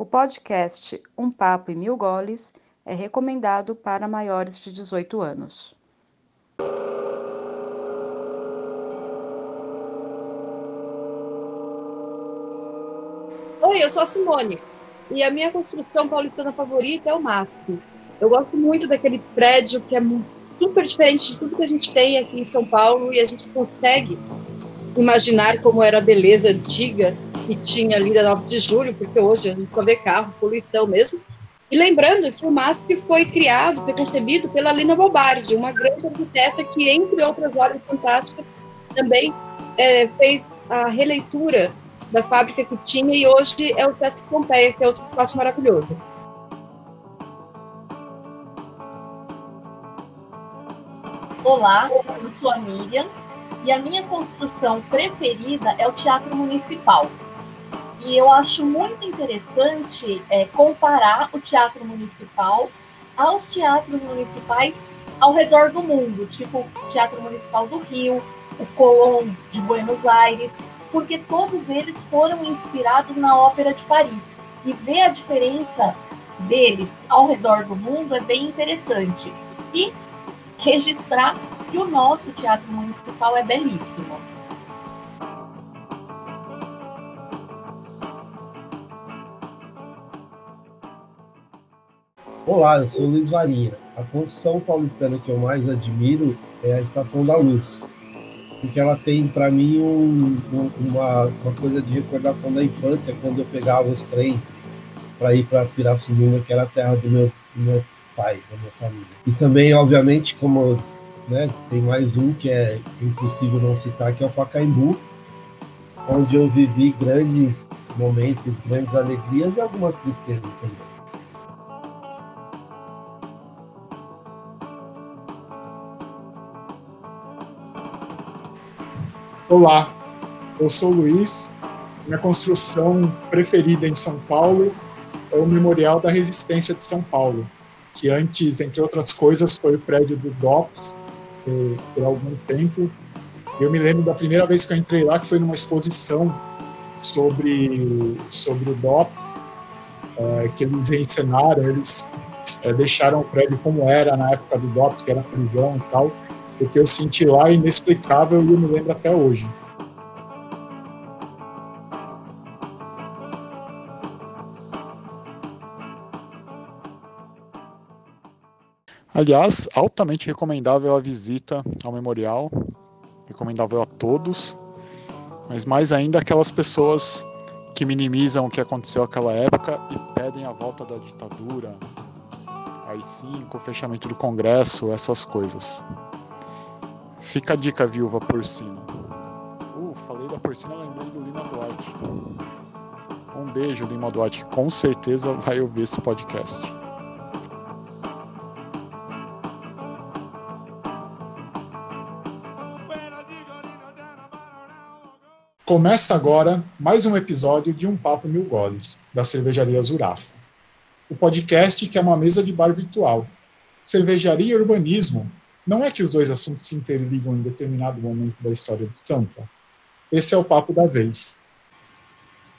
O podcast Um Papo e Mil Goles é recomendado para maiores de 18 anos. Oi, eu sou a Simone e a minha construção paulistana favorita é o MASP. Eu gosto muito daquele prédio que é super diferente de tudo que a gente tem aqui em São Paulo e a gente consegue imaginar como era a beleza antiga que tinha ali da 9 de julho, porque hoje a gente só vê carro, poluição mesmo. E lembrando que o MASP foi criado, foi concebido pela Lina Bobardi, uma grande arquiteta que, entre outras obras fantásticas, também é, fez a releitura da fábrica que tinha e hoje é o Sesc Pompeia, que é outro espaço maravilhoso. Olá, eu sou a Miriam e a minha construção preferida é o Teatro Municipal. E eu acho muito interessante é, comparar o Teatro Municipal aos teatros municipais ao redor do mundo, tipo o Teatro Municipal do Rio, o Colón de Buenos Aires, porque todos eles foram inspirados na Ópera de Paris. E ver a diferença deles ao redor do mundo é bem interessante. E registrar que o nosso teatro municipal é belíssimo. Olá, eu sou Luiz Varinha. A construção paulistana que eu mais admiro é a Estação da Luz, porque ela tem para mim um, um, uma, uma coisa de recordação da infância, quando eu pegava os trens para ir para Pirassununga, que era a terra do meu, do meu pai, da minha família. E também, obviamente, como né, tem mais um que é impossível não citar, que é o Pacaembu, onde eu vivi grandes momentos, grandes alegrias e algumas tristezas também. Olá, eu sou o Luiz. Minha construção preferida em São Paulo é o Memorial da Resistência de São Paulo, que antes, entre outras coisas, foi o prédio do DOPS por, por algum tempo. Eu me lembro da primeira vez que eu entrei lá, que foi numa exposição sobre, sobre o DOPS, é, que eles encenaram, eles é, deixaram o prédio como era na época do DOPS, que era prisão e tal o que eu senti lá inexplicável e eu me lembro até hoje. Aliás, altamente recomendável a visita ao memorial, recomendável a todos, mas mais ainda aquelas pessoas que minimizam o que aconteceu naquela época e pedem a volta da ditadura, aí sim, com o fechamento do Congresso, essas coisas. Fica a dica, viúva porcina. Uh, falei da porcina, lembrei do Lima Duarte. Um beijo, Lima Duarte. Com certeza vai ouvir esse podcast. Começa agora mais um episódio de Um Papo Mil Goles, da cervejaria Zurafa. O podcast que é uma mesa de bar virtual. Cervejaria e urbanismo não é que os dois assuntos se interligam em determinado momento da história de Sampa. Esse é o papo da vez.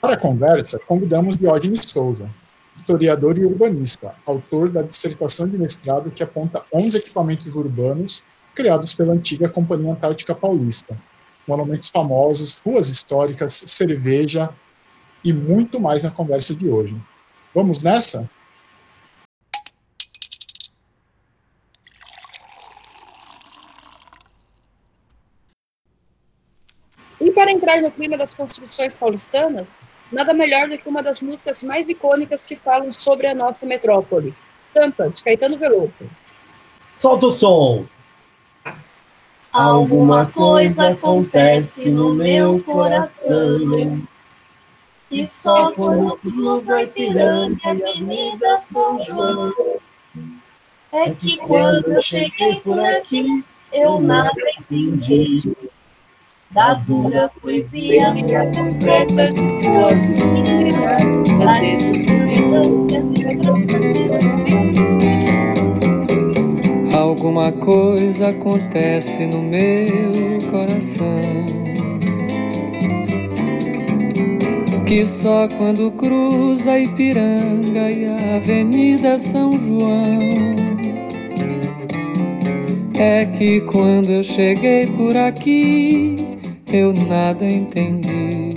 Para a conversa, convidamos Diógenes Souza, historiador e urbanista, autor da dissertação de mestrado que aponta 11 equipamentos urbanos criados pela antiga Companhia Antártica Paulista, monumentos famosos, ruas históricas, cerveja e muito mais na conversa de hoje. Vamos nessa? E para entrar no clima das construções paulistanas, nada melhor do que uma das músicas mais icônicas que falam sobre a nossa metrópole, Sampa, de Caetano Veloso. Solta o som! Alguma coisa acontece no meu coração. E só quando cruza a Ipiranga e Avenida São João. É que quando eu cheguei por aqui, eu nada entendi da dura poesia concreta de tua vida, da Alguma coisa acontece no meu coração que só quando cruza Ipiranga e a Avenida São João é que quando eu cheguei por aqui eu nada entendi.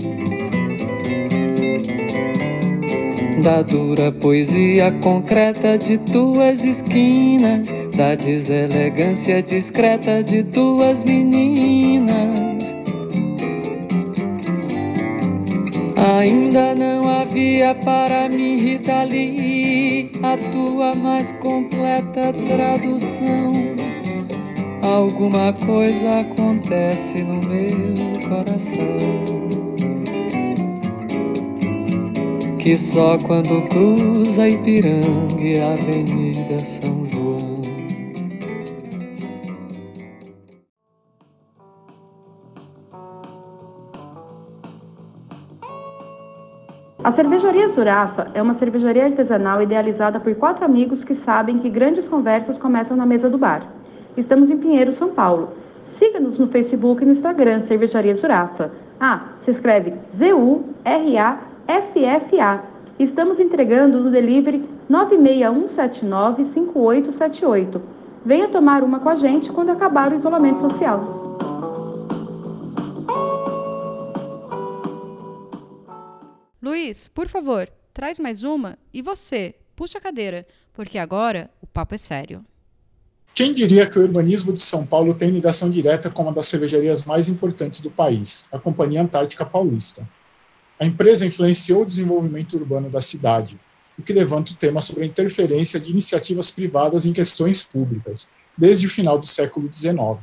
Da dura poesia concreta de tuas esquinas, da deselegância discreta de tuas meninas. Ainda não havia para mim, Rita Lee, a tua mais completa tradução. Alguma coisa acontece no meu coração. Que só quando cruza Ipiranga e a Avenida São João. A cervejaria Zurafa é uma cervejaria artesanal idealizada por quatro amigos que sabem que grandes conversas começam na mesa do bar. Estamos em Pinheiro, São Paulo. Siga-nos no Facebook e no Instagram, Cervejaria Zurafa. Ah, se escreve Z-U-R-A-F-F-A. Estamos entregando no delivery 961795878. Venha tomar uma com a gente quando acabar o isolamento social. Luiz, por favor, traz mais uma e você, puxa a cadeira, porque agora o papo é sério. Quem diria que o urbanismo de São Paulo tem ligação direta com uma das cervejarias mais importantes do país, a Companhia Antártica Paulista? A empresa influenciou o desenvolvimento urbano da cidade, o que levanta o tema sobre a interferência de iniciativas privadas em questões públicas, desde o final do século XIX.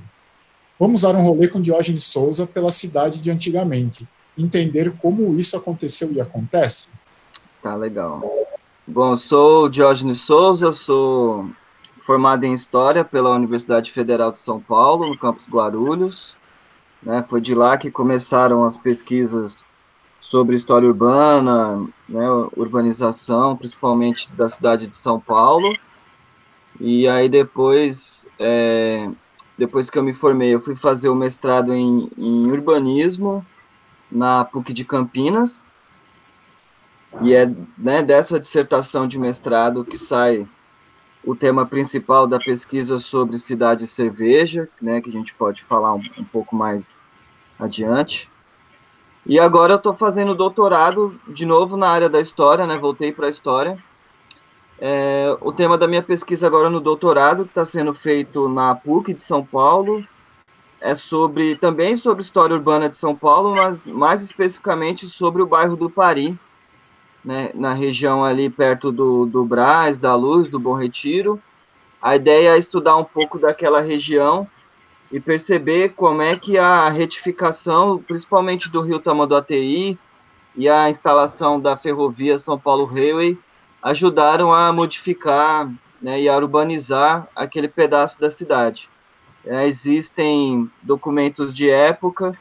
Vamos dar um rolê com Diógenes Souza pela cidade de antigamente, entender como isso aconteceu e acontece? Tá legal. Bom, eu sou o Diógenes Souza, eu sou formado em História pela Universidade Federal de São Paulo, no campus Guarulhos. Né, foi de lá que começaram as pesquisas sobre história urbana, né, urbanização, principalmente da cidade de São Paulo. E aí depois, é, depois que eu me formei, eu fui fazer o mestrado em, em urbanismo na PUC de Campinas. E é né, dessa dissertação de mestrado que sai o tema principal da pesquisa sobre cidade cerveja, né, que a gente pode falar um, um pouco mais adiante. E agora eu estou fazendo doutorado de novo na área da história, né, voltei para a história. É, o tema da minha pesquisa agora no doutorado, que está sendo feito na PUC de São Paulo, é sobre também sobre história urbana de São Paulo, mas mais especificamente sobre o bairro do Pari, né, na região ali perto do, do Brás, da Luz, do Bom Retiro. A ideia é estudar um pouco daquela região e perceber como é que a retificação, principalmente do Rio Tamanduateí e a instalação da ferrovia São Paulo Railway, ajudaram a modificar né, e a urbanizar aquele pedaço da cidade. É, existem documentos de época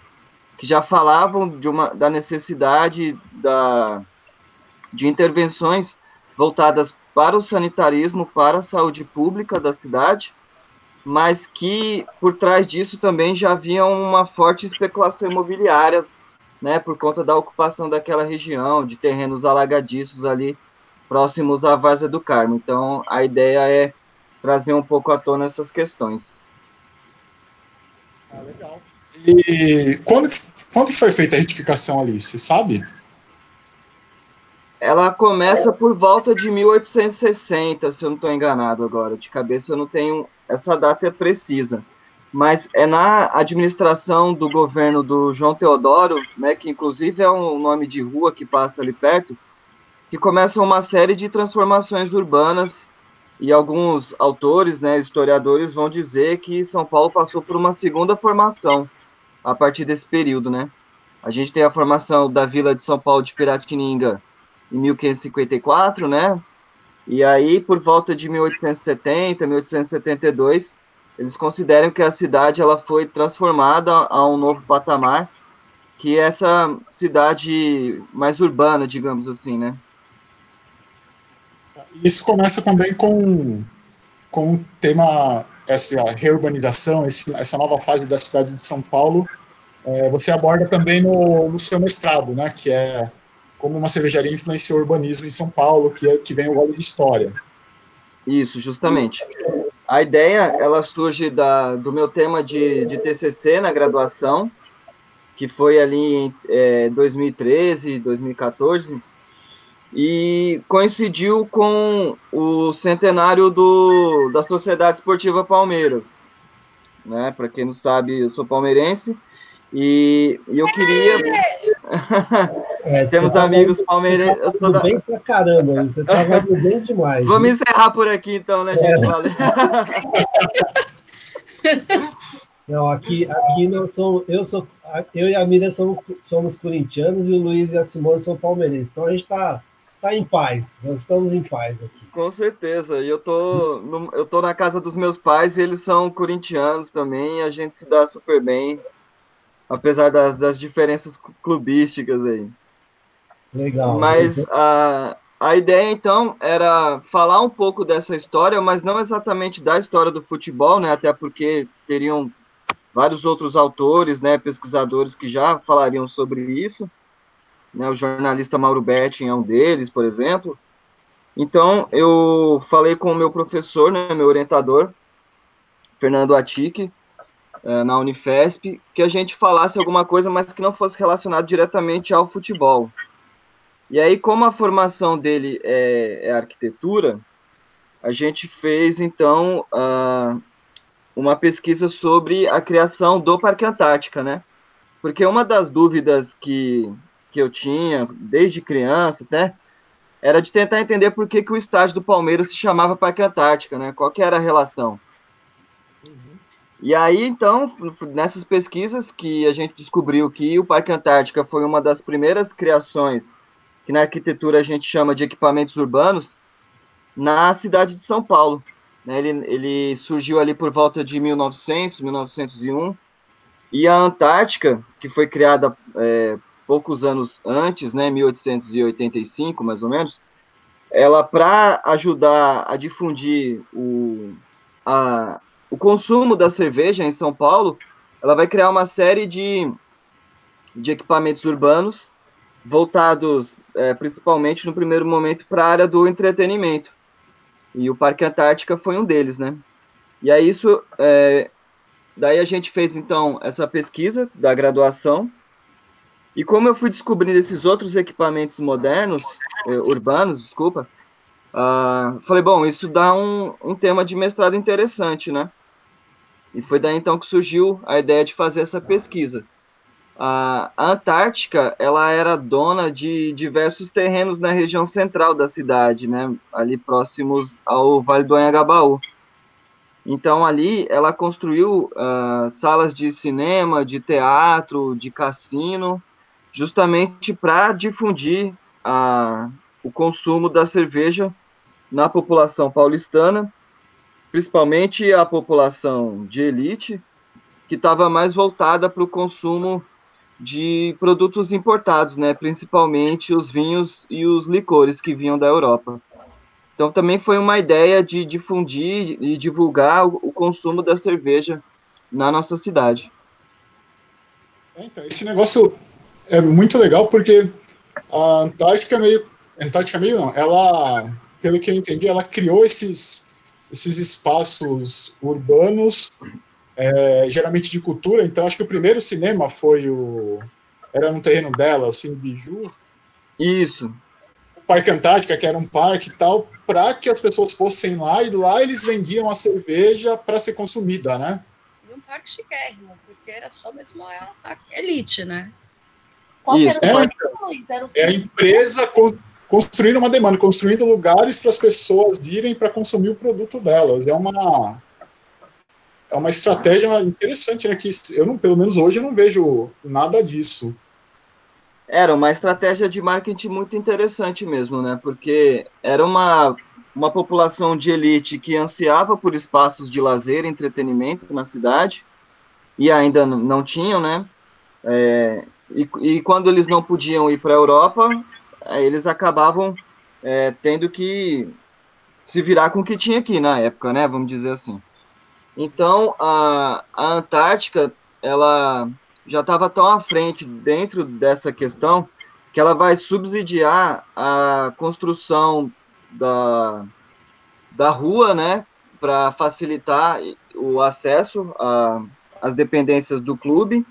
que já falavam de uma, da necessidade da, de intervenções voltadas para o sanitarismo, para a saúde pública da cidade, mas que por trás disso também já havia uma forte especulação imobiliária, né, por conta da ocupação daquela região, de terrenos alagadiços ali próximos à Várzea do Carmo. Então, a ideia é trazer um pouco à tona essas questões. Ah, legal. E quando, quando foi feita a retificação ali, você sabe? Ela começa por volta de 1860, se eu não estou enganado agora. De cabeça eu não tenho essa data precisa. Mas é na administração do governo do João Teodoro, né, que inclusive é um nome de rua que passa ali perto, que começa uma série de transformações urbanas e alguns autores, né, historiadores, vão dizer que São Paulo passou por uma segunda formação a partir desse período, né? A gente tem a formação da Vila de São Paulo de Piratininga em 1554, né? E aí, por volta de 1870, 1872, eles consideram que a cidade ela foi transformada a um novo patamar, que é essa cidade mais urbana, digamos assim, né? Isso começa também com, com o tema, essa reurbanização, essa nova fase da cidade de São Paulo. É, você aborda também no, no seu mestrado, né, que é como uma cervejaria influenciou o urbanismo em São Paulo, que, é, que vem o gole de história. Isso, justamente. A ideia, ela surge da, do meu tema de, de TCC na graduação, que foi ali em é, 2013, 2014, e coincidiu com o centenário do, da Sociedade Esportiva Palmeiras. Né? Para quem não sabe, eu sou palmeirense, e, e eu queria. É, Temos amigos palmeirenses. Tá bem pra caramba, você tá bem demais. Vamos né? encerrar por aqui então, né, gente? É. Valeu. Não, aqui, aqui não sou, eu sou, eu e a Miriam somos, somos corintianos e o Luiz e a Simone são palmeirenses. Então a gente está tá em paz, nós estamos em paz aqui. Com certeza. E eu tô, no, eu tô na casa dos meus pais e eles são corintianos também. A gente se dá super bem apesar das, das diferenças clubísticas aí. Legal. Mas a, a ideia, então, era falar um pouco dessa história, mas não exatamente da história do futebol, né? Até porque teriam vários outros autores, né, pesquisadores que já falariam sobre isso. Né, o jornalista Mauro Betting é um deles, por exemplo. Então, eu falei com o meu professor, né, meu orientador, Fernando Atique, uh, na Unifesp, que a gente falasse alguma coisa, mas que não fosse relacionado diretamente ao futebol. E aí, como a formação dele é, é arquitetura, a gente fez, então, uh, uma pesquisa sobre a criação do Parque Antártica, né? Porque uma das dúvidas que, que eu tinha, desde criança até, era de tentar entender por que, que o estádio do Palmeiras se chamava Parque Antártica, né? Qual que era a relação? E aí, então, nessas pesquisas que a gente descobriu que o Parque Antártica foi uma das primeiras criações que na arquitetura a gente chama de equipamentos urbanos na cidade de São Paulo. Né? Ele, ele surgiu ali por volta de 1900, 1901, e a Antártica, que foi criada é, poucos anos antes, né, 1885 mais ou menos, ela para ajudar a difundir o, a, o consumo da cerveja em São Paulo, ela vai criar uma série de, de equipamentos urbanos voltados é, principalmente no primeiro momento para a área do entretenimento. E o Parque Antártica foi um deles, né? E aí isso, é, daí a gente fez então essa pesquisa da graduação. E como eu fui descobrindo esses outros equipamentos modernos, eh, urbanos, desculpa, uh, falei, bom, isso dá um, um tema de mestrado interessante, né? E foi daí então que surgiu a ideia de fazer essa pesquisa. A Antártica, ela era dona de diversos terrenos na região central da cidade, né, ali próximos ao Vale do Anhangabaú. Então ali ela construiu uh, salas de cinema, de teatro, de cassino, justamente para difundir uh, o consumo da cerveja na população paulistana principalmente a população de elite, que estava mais voltada para o consumo de produtos importados, né, principalmente os vinhos e os licores que vinham da Europa. Então também foi uma ideia de difundir e divulgar o, consumo da cerveja na nossa cidade. É, então, esse negócio é muito legal porque a Antártica meio, Antártica meio não, ela, pelo que eu entendi, ela criou esses esses espaços urbanos, é, geralmente de cultura. Então, acho que o primeiro cinema foi o. Era no terreno dela, assim, Biju. Isso. O Parque Antártica, que era um parque e tal, para que as pessoas fossem lá e lá eles vendiam a cerveja para ser consumida, né? E um parque chiquérrimo, porque era só mesmo a elite, né? Qual Isso. era o é, é a empresa construindo uma demanda, construindo lugares para as pessoas irem para consumir o produto delas. É uma é uma estratégia interessante, né? Que eu não, pelo menos hoje, não vejo nada disso. Era uma estratégia de marketing muito interessante mesmo, né? Porque era uma, uma população de elite que ansiava por espaços de lazer entretenimento na cidade e ainda não tinham, né? É, e, e quando eles não podiam ir para a Europa, eles acabavam é, tendo que se virar com o que tinha aqui na época, né? Vamos dizer assim. Então, a, a Antártica, ela já estava tão à frente dentro dessa questão que ela vai subsidiar a construção da, da rua, né, para facilitar o acesso às dependências do clube,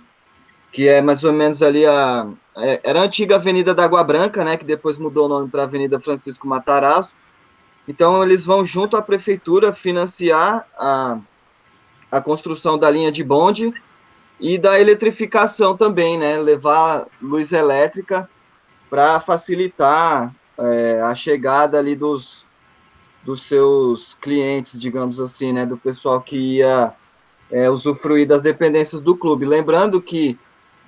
que é mais ou menos ali a é, era a antiga Avenida da Água Branca, né, que depois mudou o nome para Avenida Francisco Matarazzo. Então eles vão junto à prefeitura financiar a, a construção da linha de bonde e da eletrificação também, né, levar luz elétrica para facilitar é, a chegada ali dos, dos seus clientes, digamos assim, né, do pessoal que ia é, usufruir das dependências do clube. Lembrando que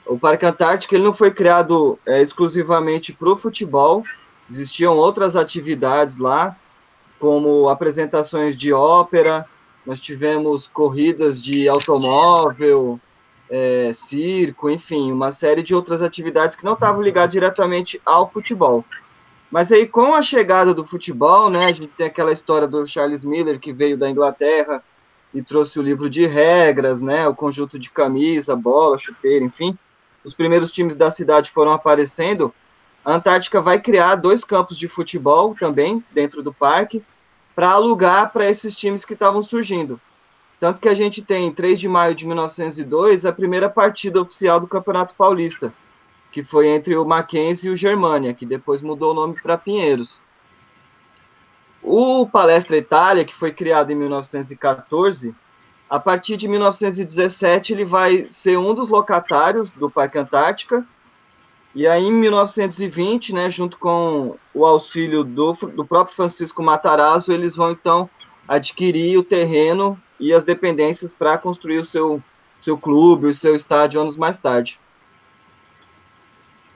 o Parque Antártico ele não foi criado é, exclusivamente para o futebol, existiam outras atividades lá, como apresentações de ópera, nós tivemos corridas de automóvel, é, circo, enfim, uma série de outras atividades que não estavam ligadas diretamente ao futebol. Mas aí, com a chegada do futebol, né, a gente tem aquela história do Charles Miller, que veio da Inglaterra e trouxe o livro de regras, né, o conjunto de camisa, bola, chuteira, enfim. Os primeiros times da cidade foram aparecendo. A Antártica vai criar dois campos de futebol também dentro do parque para alugar para esses times que estavam surgindo. Tanto que a gente tem, em 3 de maio de 1902, a primeira partida oficial do Campeonato Paulista, que foi entre o Mackenzie e o Germânia, que depois mudou o nome para Pinheiros. O Palestra Itália, que foi criado em 1914, a partir de 1917 ele vai ser um dos locatários do Parque Antártica, e aí em 1920, né, junto com o auxílio do, do próprio Francisco Matarazzo, eles vão então adquirir o terreno e as dependências para construir o seu, seu clube, o seu estádio anos mais tarde.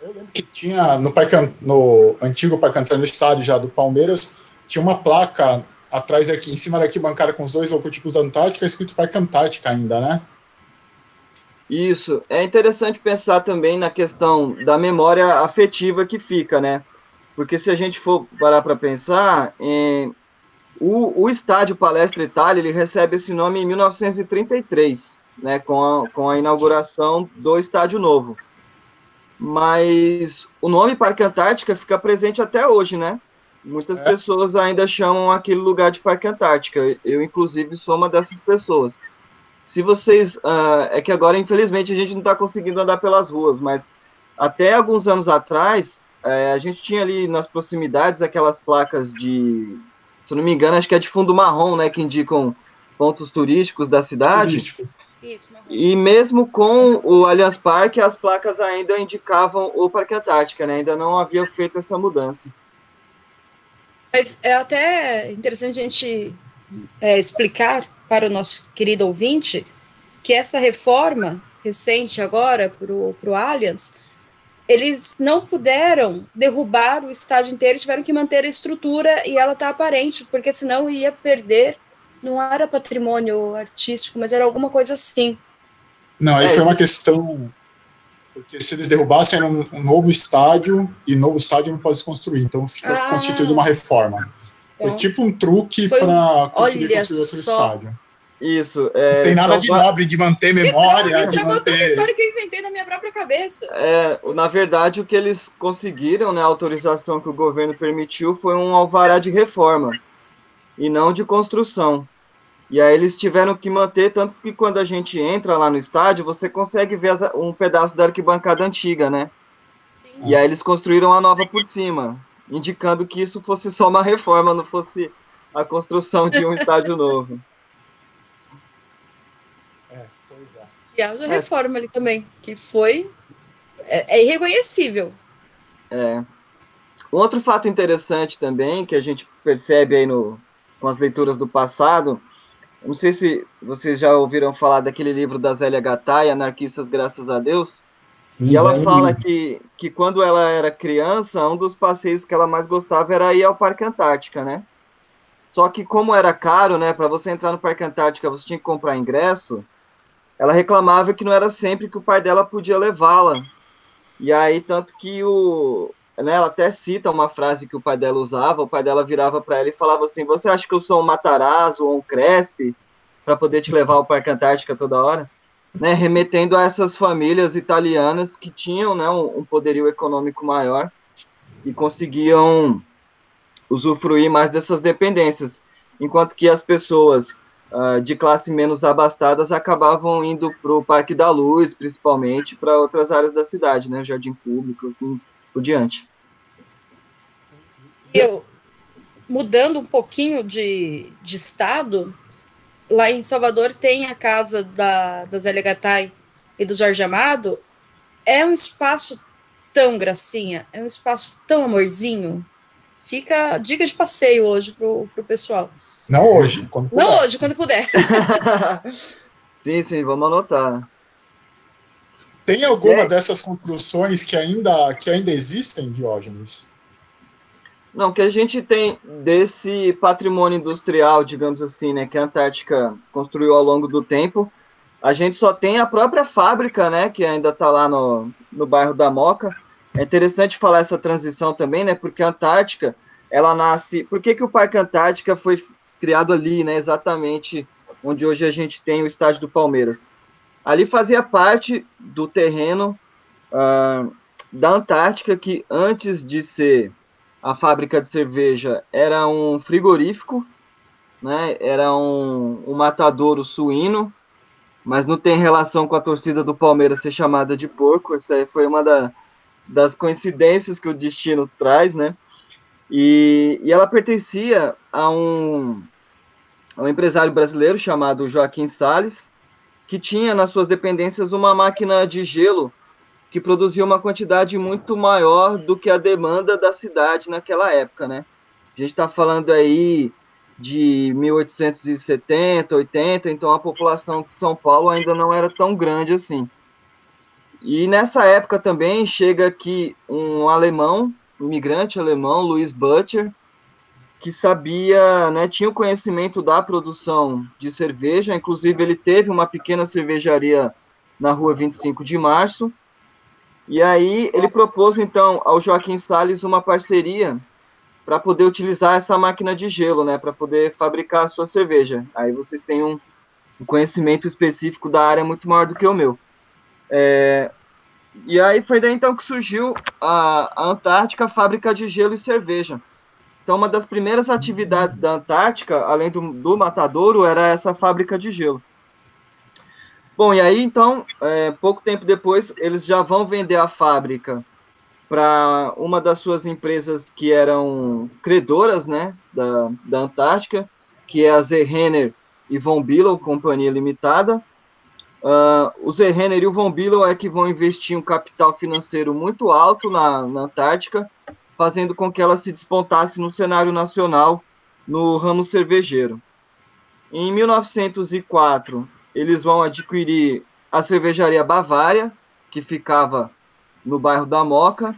Eu lembro que tinha no, parque, no antigo Parque Antártico, no estádio já do Palmeiras, tinha uma placa atrás aqui, em cima da arquibancada com os dois logotipos Antártica, escrito Parque Antártica ainda, né? Isso. É interessante pensar também na questão da memória afetiva que fica, né? Porque se a gente for parar para pensar, em, o, o estádio Palestra Itália ele recebe esse nome em 1933, né, com a, com a inauguração do estádio novo. Mas o nome Parque Antártica fica presente até hoje, né? Muitas é. pessoas ainda chamam aquele lugar de Parque Antártica. Eu, inclusive, sou uma dessas pessoas. Se vocês. Uh, é que agora, infelizmente, a gente não está conseguindo andar pelas ruas, mas até alguns anos atrás, uh, a gente tinha ali nas proximidades aquelas placas de se eu não me engano, acho que é de fundo marrom, né, que indicam pontos turísticos da cidade. Isso, e mesmo com o Allianz Parque, as placas ainda indicavam o Parque Antártica, né? Ainda não havia feito essa mudança. Mas é até interessante a gente é, explicar para o nosso querido ouvinte que essa reforma recente agora para o Allianz eles não puderam derrubar o estádio inteiro, tiveram que manter a estrutura e ela está aparente, porque senão ia perder. Não era patrimônio artístico, mas era alguma coisa assim. Não, aí é, foi uma questão. Porque se eles derrubassem era um, um, novo estádio, e novo estádio não pode se construir, então fica ah, constituído uma reforma. Foi então, tipo um truque para conseguir construir outro só. estádio. Isso. É, não tem nada de nobre de manter memória. Isso estragou manter... tanta história que eu inventei na minha própria cabeça. É, na verdade, o que eles conseguiram, né, a autorização que o governo permitiu foi um alvará de reforma e não de construção. E aí eles tiveram que manter, tanto que quando a gente entra lá no estádio, você consegue ver um pedaço da arquibancada antiga, né? Sim. E aí eles construíram a nova por cima, indicando que isso fosse só uma reforma, não fosse a construção de um estádio novo. E haja é. reforma ali também, que foi. É, é irreconhecível. É. Outro fato interessante também, que a gente percebe aí no, com as leituras do passado, não sei se vocês já ouviram falar daquele livro da Zélia Gattai, Anarquistas Graças a Deus, Sim, e ela fala que, que quando ela era criança, um dos passeios que ela mais gostava era ir ao Parque Antártica, né? Só que como era caro, né, para você entrar no Parque Antártica, você tinha que comprar ingresso, ela reclamava que não era sempre que o pai dela podia levá-la. E aí, tanto que o. Né, ela até cita uma frase que o pai dela usava, o pai dela virava para ela e falava assim: Você acha que eu sou um Matarazzo ou um Crespe para poder te levar ao Parque Antártica toda hora? Né, remetendo a essas famílias italianas que tinham né, um, um poderio econômico maior e conseguiam usufruir mais dessas dependências, enquanto que as pessoas uh, de classe menos abastadas acabavam indo para o Parque da Luz, principalmente, para outras áreas da cidade, né, Jardim Público, assim por diante. Eu, mudando um pouquinho de, de estado, lá em Salvador tem a casa da, da Zélia Gattai e do Jorge Amado, é um espaço tão gracinha, é um espaço tão amorzinho. Fica dica de passeio hoje pro, pro pessoal. Não hoje, quando puder. Não hoje, quando puder. sim, sim, vamos anotar. Tem alguma é. dessas construções que ainda, que ainda existem, Diógenes? Não, que a gente tem desse patrimônio industrial, digamos assim, né, que a Antártica construiu ao longo do tempo, a gente só tem a própria fábrica, né, que ainda está lá no, no bairro da Moca. É interessante falar essa transição também, né, porque a Antártica, ela nasce... Por que, que o Parque Antártica foi criado ali, né, exatamente onde hoje a gente tem o estádio do Palmeiras? Ali fazia parte do terreno uh, da Antártica, que antes de ser a fábrica de cerveja era um frigorífico, né? Era um, um matadouro suíno, mas não tem relação com a torcida do Palmeiras ser chamada de porco. Isso aí foi uma da, das coincidências que o destino traz, né? E, e ela pertencia a um, a um empresário brasileiro chamado Joaquim Sales, que tinha nas suas dependências uma máquina de gelo que produzia uma quantidade muito maior do que a demanda da cidade naquela época, né? A gente está falando aí de 1870, 80, então a população de São Paulo ainda não era tão grande assim. E nessa época também chega aqui um alemão, imigrante alemão, Louis Butcher, que sabia, né, tinha o conhecimento da produção de cerveja, inclusive ele teve uma pequena cervejaria na rua 25 de março, e aí ele propôs então ao Joaquim Salles uma parceria para poder utilizar essa máquina de gelo, né, para poder fabricar a sua cerveja. Aí vocês têm um, um, conhecimento específico da área muito maior do que o meu. É, e aí foi daí então que surgiu a, a Antártica Fábrica de Gelo e Cerveja. Então uma das primeiras atividades da Antártica, além do, do matadouro, era essa fábrica de gelo. Bom, e aí então, é, pouco tempo depois, eles já vão vender a fábrica para uma das suas empresas que eram credoras, né, da, da Antártica, que é a Zerrenner e Von Billow Companhia Limitada. Uh, o Zerrenner e o Von Billow é que vão investir um capital financeiro muito alto na, na Antártica, fazendo com que ela se despontasse no cenário nacional no ramo cervejeiro. Em 1904, eles vão adquirir a cervejaria Bavária, que ficava no bairro da Moca,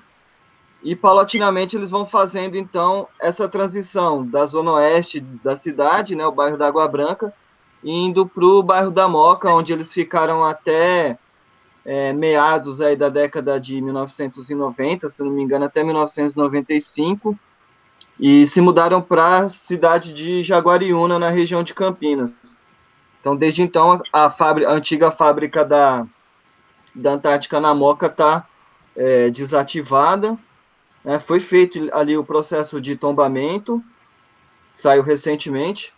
e paulatinamente eles vão fazendo então essa transição da zona oeste da cidade, né, o bairro da Água Branca, indo para o bairro da Moca, onde eles ficaram até é, meados aí da década de 1990, se não me engano, até 1995, e se mudaram para a cidade de Jaguariúna, na região de Campinas. Então, desde então, a, fábrica, a antiga fábrica da, da Antártica na Moca está é, desativada. Né? Foi feito ali o processo de tombamento, saiu recentemente.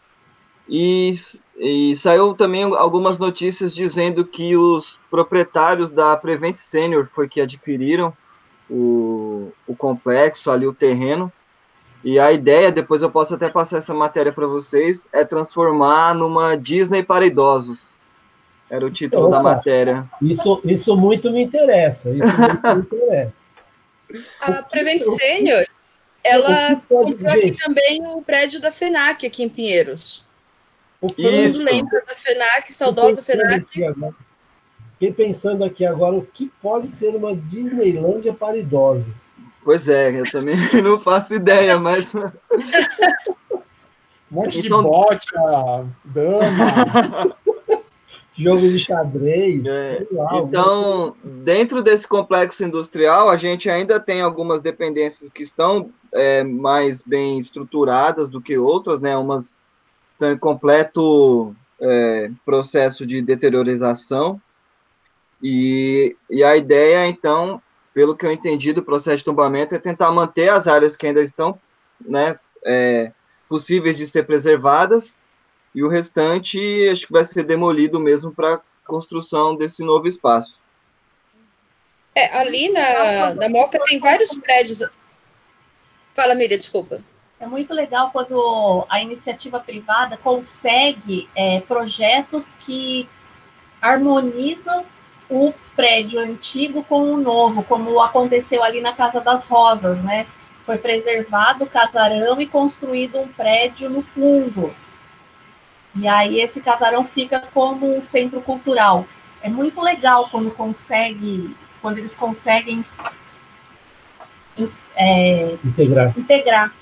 E, e saiu também algumas notícias dizendo que os proprietários da Prevent Senior foi que adquiriram o, o complexo ali, o terreno, e a ideia, depois eu posso até passar essa matéria para vocês, é transformar numa Disney para idosos. Era o título Opa, da matéria. Isso, isso muito me interessa. Isso muito me interessa. A Prevent Senior, ela comprou aqui também o prédio da FENAC, aqui em Pinheiros. Todo mundo lembra da FENAC, saudosa FENAC. Fiquei pensando aqui agora o que pode ser uma Disneylândia para idosos. Pois é, eu também não faço ideia, mas. Um monte de então... bocha, dama. Jogo de xadrez. É, então, dentro desse complexo industrial, a gente ainda tem algumas dependências que estão é, mais bem estruturadas do que outras, né? Umas estão em completo é, processo de deteriorização, E, e a ideia, então, pelo que eu entendi do processo de tombamento, é tentar manter as áreas que ainda estão né, é, possíveis de ser preservadas, e o restante acho que vai ser demolido mesmo para construção desse novo espaço. É, ali na, na Moca tem vários prédios. Fala, Miriam, desculpa. É muito legal quando a iniciativa privada consegue é, projetos que harmonizam o prédio antigo com o novo, como aconteceu ali na Casa das Rosas, né? Foi preservado o casarão e construído um prédio no fundo. E aí esse casarão fica como um centro cultural. É muito legal quando consegue, quando eles conseguem é, integrar. integrar.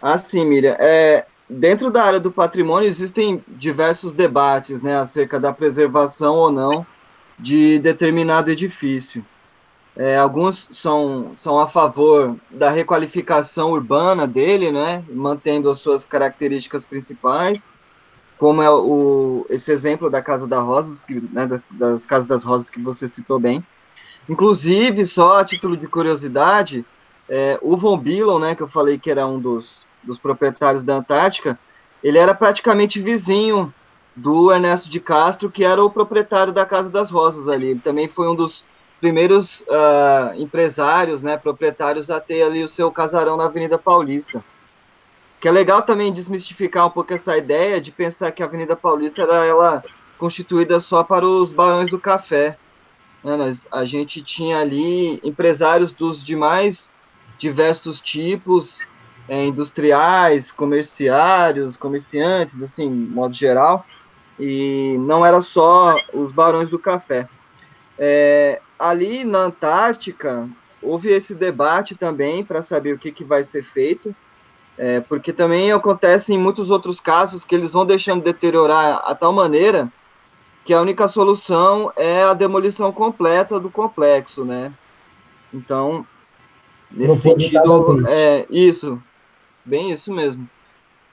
Ah, sim, Miriam. É, dentro da área do patrimônio existem diversos debates né, acerca da preservação ou não de determinado edifício. É, alguns são, são a favor da requalificação urbana dele, né, mantendo as suas características principais, como é o, esse exemplo da Casa das Rosas, que, né, das Casas das Rosas que você citou bem. Inclusive, só a título de curiosidade, é, o Von Billon, né, que eu falei que era um dos, dos proprietários da Antártica, ele era praticamente vizinho do Ernesto de Castro, que era o proprietário da Casa das Rosas ali. Ele também foi um dos primeiros uh, empresários, né, proprietários a ter ali o seu casarão na Avenida Paulista. Que é legal também desmistificar um pouco essa ideia de pensar que a Avenida Paulista era ela constituída só para os barões do café. Né, a gente tinha ali empresários dos demais diversos tipos, é, industriais, comerciários, comerciantes, assim, modo geral, e não era só os barões do café. É, ali na Antártica, houve esse debate também para saber o que, que vai ser feito, é, porque também acontece em muitos outros casos que eles vão deixando deteriorar a tal maneira que a única solução é a demolição completa do complexo, né? Então, nesse sentido, é isso, bem isso mesmo.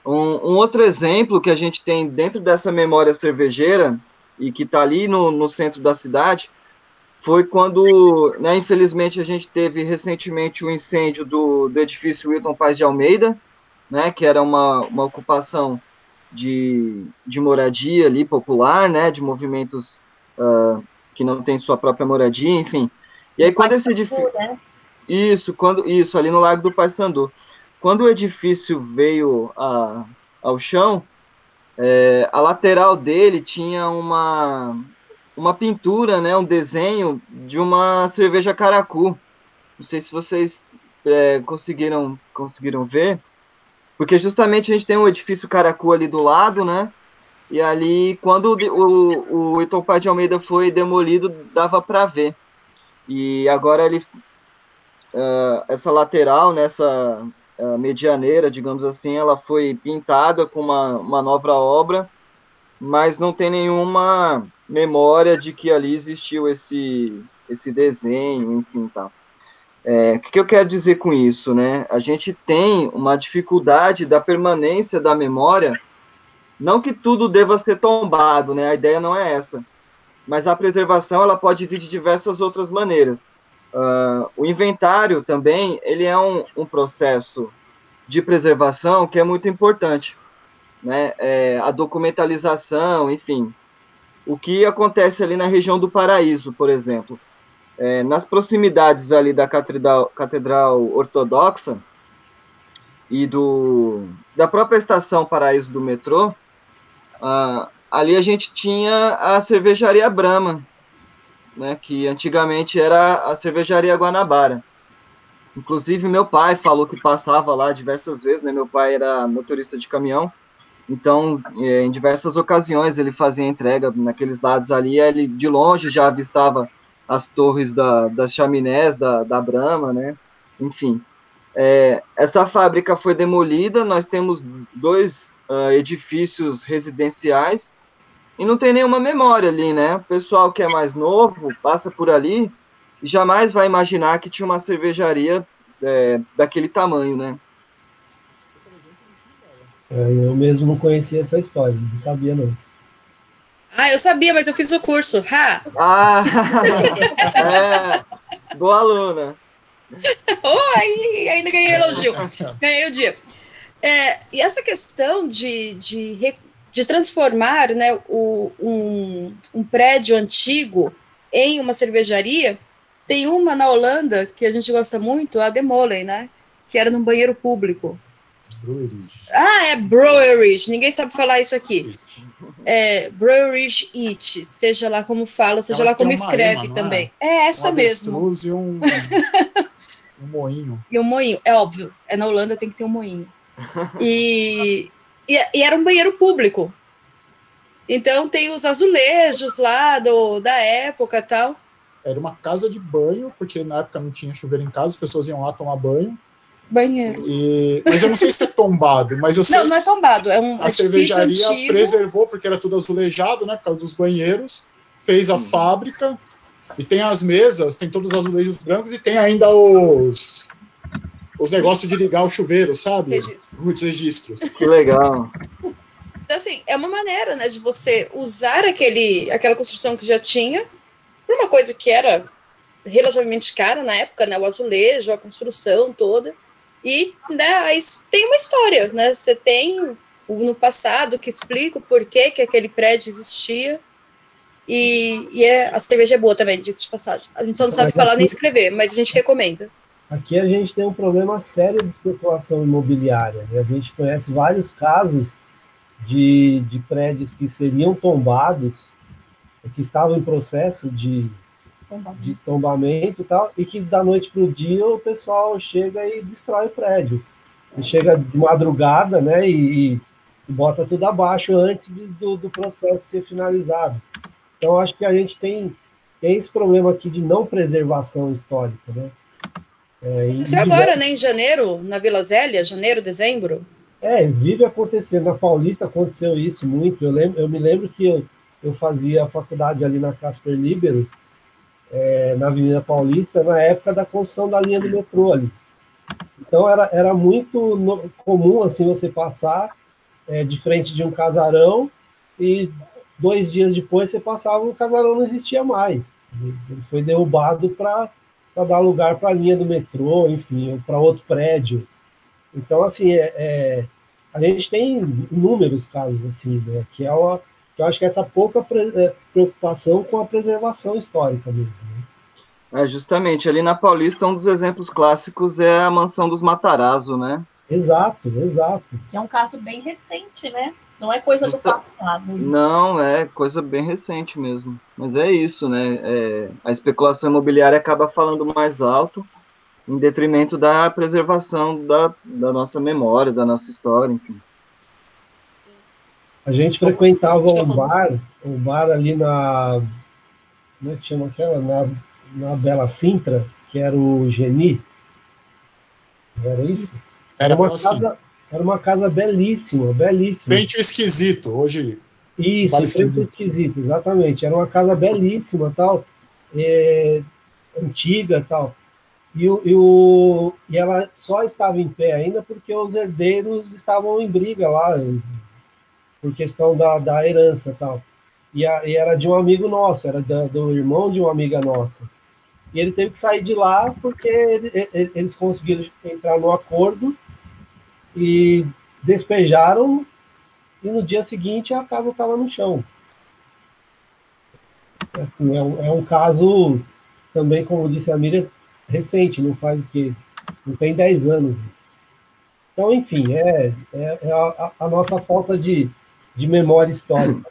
Um, um, outro exemplo que a gente tem dentro dessa memória cervejeira e que está ali no, no centro da cidade foi quando, né, infelizmente, a gente teve recentemente o um incêndio do, do edifício Wilton Paz de Almeida, né, que era uma, uma ocupação de, de moradia ali popular, né, de movimentos uh, que não têm sua própria moradia, enfim. E aí quando esse edifício... Né? Isso, quando, isso, ali no Lago do Paissandu. Quando o edifício veio a, ao chão, é, a lateral dele tinha uma, uma pintura, né, um desenho de uma cerveja caracu. Não sei se vocês é, conseguiram, conseguiram ver, porque justamente a gente tem um edifício caracu ali do lado, né? E ali, quando o, o Itopá de Almeida foi demolido, dava para ver. E agora ele, uh, essa lateral, nessa né, medianeira, digamos assim, ela foi pintada com uma, uma nova obra, mas não tem nenhuma memória de que ali existiu esse, esse desenho, enfim, tá. É, o que, que eu quero dizer com isso, né? A gente tem uma dificuldade da permanência da memória, não que tudo deva ser tombado, né? A ideia não é essa, mas a preservação ela pode vir de diversas outras maneiras. Uh, o inventário também, ele é um, um, processo de preservação que é muito importante, né? É, a documentalização, enfim. O que acontece ali na região do Paraíso, por exemplo, é, nas proximidades ali da catedral, catedral ortodoxa e do da própria estação Paraíso do metrô, uh, ali a gente tinha a cervejaria Brahma, né, que antigamente era a cervejaria Guanabara. Inclusive, meu pai falou que passava lá diversas vezes, né? Meu pai era motorista de caminhão, então, é, em diversas ocasiões, ele fazia entrega naqueles lados ali, ele de longe já avistava as torres da, das chaminés da, da Brahma, né? Enfim, é, essa fábrica foi demolida, nós temos dois uh, edifícios residenciais, e não tem nenhuma memória ali, né? O pessoal que é mais novo passa por ali e jamais vai imaginar que tinha uma cervejaria é, daquele tamanho, né? É, eu mesmo não conhecia essa história, não sabia não. Ah, eu sabia, mas eu fiz o curso. Ha! Ah, é, boa aluna. Oh, aí, ainda ganhei elogio. Ganhei o dia. É, e essa questão de, de, de transformar né, o, um, um prédio antigo em uma cervejaria, tem uma na Holanda que a gente gosta muito, a Demolen, né? Que era num banheiro público. Breweries. Ah, é Breweries. Ninguém sabe falar isso aqui. É Breweries It, seja lá como fala, seja Ela lá como escreve ema, é? também. É, essa um mesmo. e um, um moinho. E um moinho, é óbvio. É na Holanda tem que ter um moinho. E, e, e era um banheiro público. Então tem os azulejos lá do, da época e tal. Era uma casa de banho, porque na época não tinha chuveiro em casa, as pessoas iam lá tomar banho. Banheiro. E... Mas eu não sei se é tombado, mas eu sei Não, não é tombado, é um a cervejaria antigo. preservou, porque era tudo azulejado, né? Por causa dos banheiros, fez a fábrica e tem as mesas, tem todos os azulejos brancos e tem ainda os os negócios de ligar o chuveiro, sabe? Registro. Os registros. Que legal. Então, assim, é uma maneira, né, de você usar aquele, aquela construção que já tinha para uma coisa que era relativamente cara na época, né, o azulejo, a construção toda, e né, aí tem uma história, né, você tem o- no passado que explica o porquê que aquele prédio existia, e, e é, a cerveja é boa também, diga de passagem. A gente só não sabe Mas falar nem escrever, mas a gente recomenda. Aqui a gente tem um problema sério de especulação imobiliária. né? A gente conhece vários casos de, de prédios que seriam tombados, que estavam em processo de, de tombamento e tal, e que da noite para o dia o pessoal chega e destrói o prédio. E chega de madrugada né, e, e bota tudo abaixo antes de- do, do processo ser finalizado. Então, acho que a gente tem, tem esse problema aqui de não preservação histórica. Né? É, Aconteceu agora, né, em janeiro, na Vila Zélia, janeiro, dezembro. É, vive acontecendo. Na Paulista aconteceu isso muito. Eu, lembro, eu me lembro que eu, eu fazia a faculdade ali na Casper Libero, é, na Avenida Paulista, na época da construção da linha do metrô ali. Então era, era muito no- comum assim você passar é, de frente de um casarão e dois dias depois você passava e o casarão não existia mais. Ele foi derrubado para dar lugar para a linha do metrô, enfim, para outro prédio. Então, assim, é, é, a gente tem inúmeros casos assim, né? Que é uma, que eu acho que essa pouca pre- é, preocupação com a preservação histórica mesmo. né? É, justamente, ali na Paulista, um dos exemplos clássicos é a mansão dos Matarazzo, né? Exato, exato. Que é um caso bem recente, né? Não é coisa do passado. Não, é coisa bem recente mesmo. Mas é isso, né? É, a especulação imobiliária acaba falando mais alto, em detrimento da preservação da, da nossa memória, da nossa história, enfim. A gente frequentava um bar, um bar ali na. Como é que chama aquela? Na, na Bela Sintra, que era o Geni. Era isso? Era uma casa, era uma casa belíssima, belíssima. frente esquisito. Hoje, Isso, Vale esquisito. esquisito, exatamente. Era uma casa belíssima, tal, é, antiga, tal. E, o, e, o, e ela só estava em pé ainda porque os herdeiros estavam em briga lá, por questão da, da herança, tal. E, a, e era de um amigo nosso, era da- do irmão de uma amiga nossa. E ele teve que sair de lá porque ele- ele- eles conseguiram entrar no acordo e despejaram e no dia seguinte a casa estava no chão. Assim, é, um, é um caso também, como disse a Miriam, recente, não faz o quê? Não tem 10 anos. Então, enfim, é, é, é a, a nossa falta de, de memória histórica.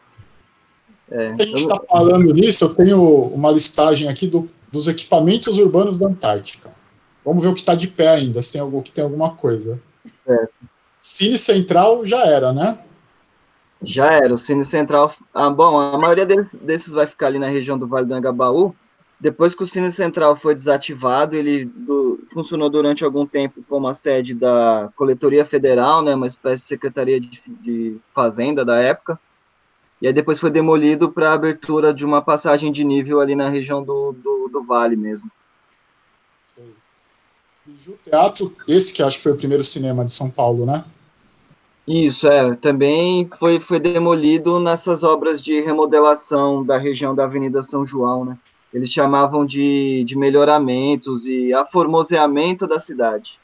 É, a gente está falando nisso, eu tenho uma listagem aqui do- dos equipamentos urbanos da Antártica. Vamos ver o que está de pé ainda, se tem, algum, que tem alguma coisa. Certo. Cine Central já era, né? Já era, o Cine Central. Ah, bom, a maioria deles, desses vai ficar ali na região do Vale do Angabaú. Depois que o Cine Central foi desativado, ele do- funcionou durante algum tempo como a sede da Coletoria Federal, né, uma espécie de secretaria de, de fazenda da época. E aí depois foi demolido para a abertura de uma passagem de nível ali na região do, do, do Vale mesmo. Biju Teatro, esse que acho que foi o primeiro cinema de São Paulo, né? Isso, é. Também foi, foi demolido nessas obras de remodelação da região da Avenida São João, né? Eles chamavam de, de melhoramentos e aformoseamento da cidade.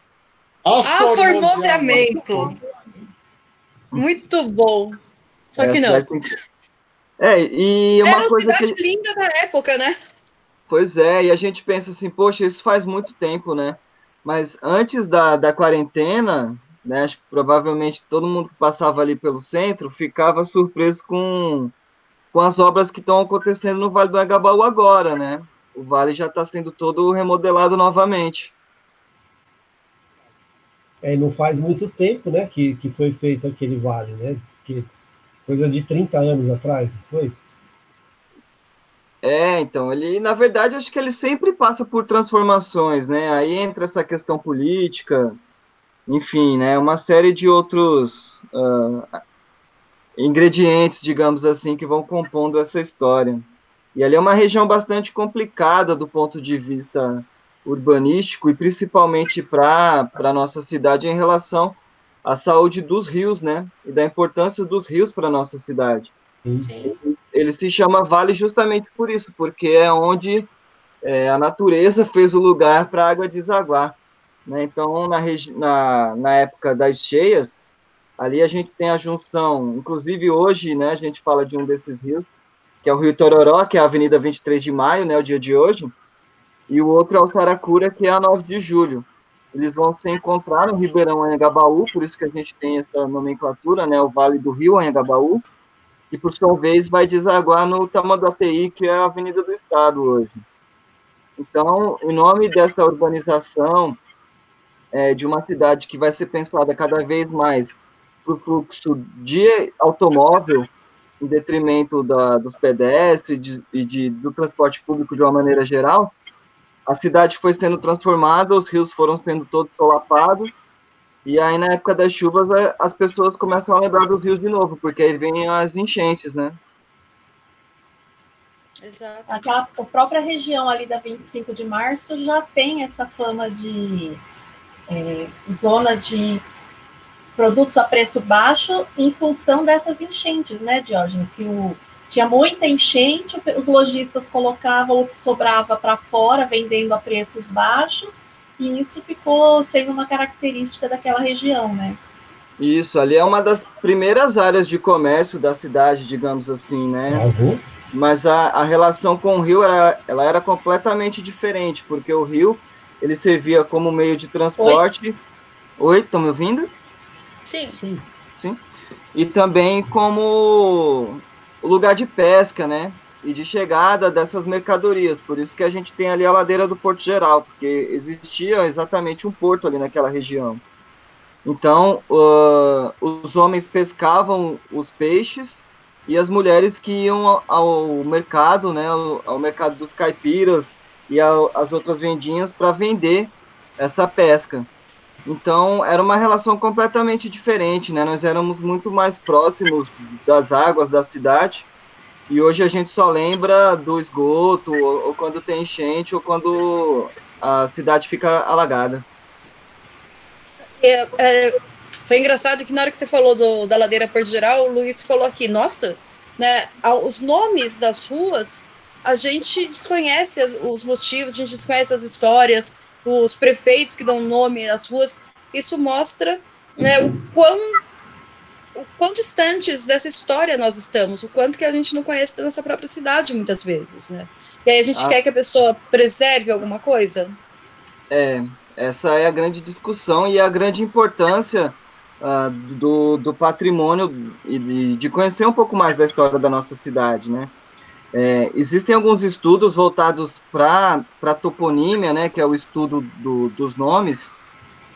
Aformoseamento! Muito bom! Só que não. É, e uma Era coisa cidade que... linda da época, né? Pois é, e a gente pensa assim, poxa, isso faz muito tempo, né? Mas antes da, da quarentena, né, acho que provavelmente todo mundo que passava ali pelo centro ficava surpreso com, com as obras que estão acontecendo no Vale do Agabaú agora, né? O vale já está sendo todo remodelado novamente. É, não faz muito tempo, né, que, que foi feito aquele vale, né? Que, coisa de 30 anos atrás, foi? É, então, ele, na verdade, acho que ele sempre passa por transformações, né? Aí entra essa questão política, enfim, né? Uma série de outros uh, ingredientes, digamos assim, que vão compondo essa história. E ali é uma região bastante complicada do ponto de vista urbanístico e principalmente para a nossa cidade em relação à saúde dos rios, né? E da importância dos rios para a nossa cidade. Sim. Ele se chama Vale justamente por isso, porque é onde é, a natureza fez o lugar para a água desaguar. Né? Então, na, na, na época das cheias, ali a gente tem a junção, inclusive hoje, né, a gente fala de um desses rios, que é o Rio Tororó, que é a Avenida 23 de Maio, né, o dia de hoje, e o outro é o Saracura, que é a 9 de Julho. Eles vão se encontrar no Ribeirão Anhangabaú, por isso que a gente tem essa nomenclatura, né, o Vale do Rio Anhangabaú, e por sua vez vai desaguar no Tamanduateí, que é a Avenida do Estado hoje. Então, o nome dessa urbanização é de uma cidade que vai ser pensada cada vez mais para o fluxo de automóvel, em detrimento da, dos pedestres de, e de, do transporte público de uma maneira geral, a cidade foi sendo transformada, os rios foram sendo todos solapados, e aí, na época das chuvas, as pessoas começam a lembrar dos rios de novo, porque aí vem as enchentes, né? Exato. Aquela, a própria região ali da 25 de março já tem essa fama de é, zona de produtos a preço baixo em função dessas enchentes, né, Diógenes? Que o, tinha muita enchente, os lojistas colocavam o que sobrava para fora, vendendo a preços baixos, e isso ficou sendo uma característica daquela região, né? Isso, ali é uma das primeiras áreas de comércio da cidade, digamos assim, né? Uhum. Mas a, a relação com o rio era, ela era completamente diferente, porque o rio ele servia como meio de transporte. Oi, estão me ouvindo? Sim. Sim. Sim. E também como lugar de pesca, né? E de chegada dessas mercadorias. Por isso que a gente tem ali a ladeira do Porto Geral, porque existia exatamente um porto ali naquela região. Então, uh, os homens pescavam os peixes e as mulheres que iam ao mercado, né, ao, ao mercado dos caipiras e as outras vendinhas para vender essa pesca. Então, era uma relação completamente diferente, né? Nós éramos muito mais próximos das águas da cidade e hoje a gente só lembra do esgoto, ou, ou quando tem enchente, ou quando a cidade fica alagada. É, é, foi engraçado que na hora que você falou do, da ladeira Porto Geral, o Luiz falou aqui, nossa, né, os nomes das ruas, a gente desconhece os motivos, a gente desconhece as histórias, os prefeitos que dão nome às ruas, isso mostra né, o quão o quão distantes dessa história nós estamos, o quanto que a gente não conhece da nossa própria cidade muitas vezes, né? E aí a gente ah. quer que a pessoa preserve alguma coisa? É, essa é a grande discussão e a grande importância uh, do, do patrimônio e de, de, conhecer um pouco mais da história da nossa cidade, né? É, existem alguns estudos voltados para a toponímia, né, que é o estudo do, dos nomes,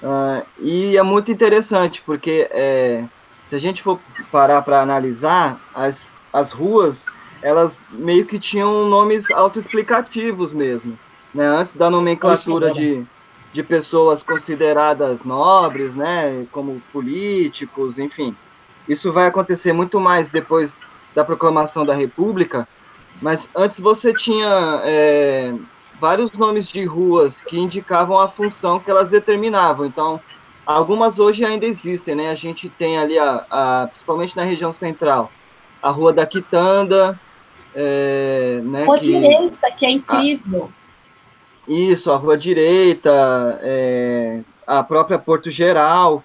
uh, e é muito interessante, porque é, se a gente for parar para analisar, as, as ruas, elas meio que tinham nomes autoexplicativos mesmo. Né? Antes da nomenclatura de, de pessoas consideradas nobres, né? como políticos, enfim. Isso vai acontecer muito mais depois da proclamação da República, mas antes você tinha é, vários nomes de ruas que indicavam a função que elas determinavam. Então, Algumas hoje ainda existem, né? A gente tem ali, a, a principalmente na região central, a Rua da Quitanda, é, né? Rua que, Direita, que é incrível. A, isso, a Rua Direita, é, a própria Porto Geral.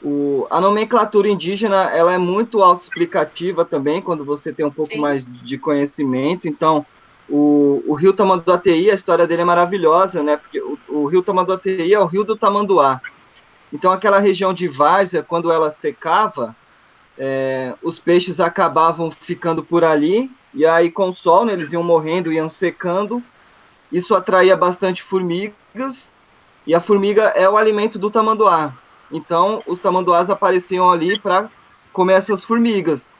O, a nomenclatura indígena ela é muito autoexplicativa também, quando você tem um pouco Sim. mais de conhecimento. Então, o, o rio Tamanduateí, a história dele é maravilhosa, né? Porque o, o rio Tamanduateí é o rio do Tamanduá. Então, aquela região de várzea, quando ela secava, é, os peixes acabavam ficando por ali, e aí com o sol, né, eles iam morrendo, iam secando. Isso atraía bastante formigas, e a formiga é o alimento do tamanduá. Então, os tamanduás apareciam ali para comer essas formigas.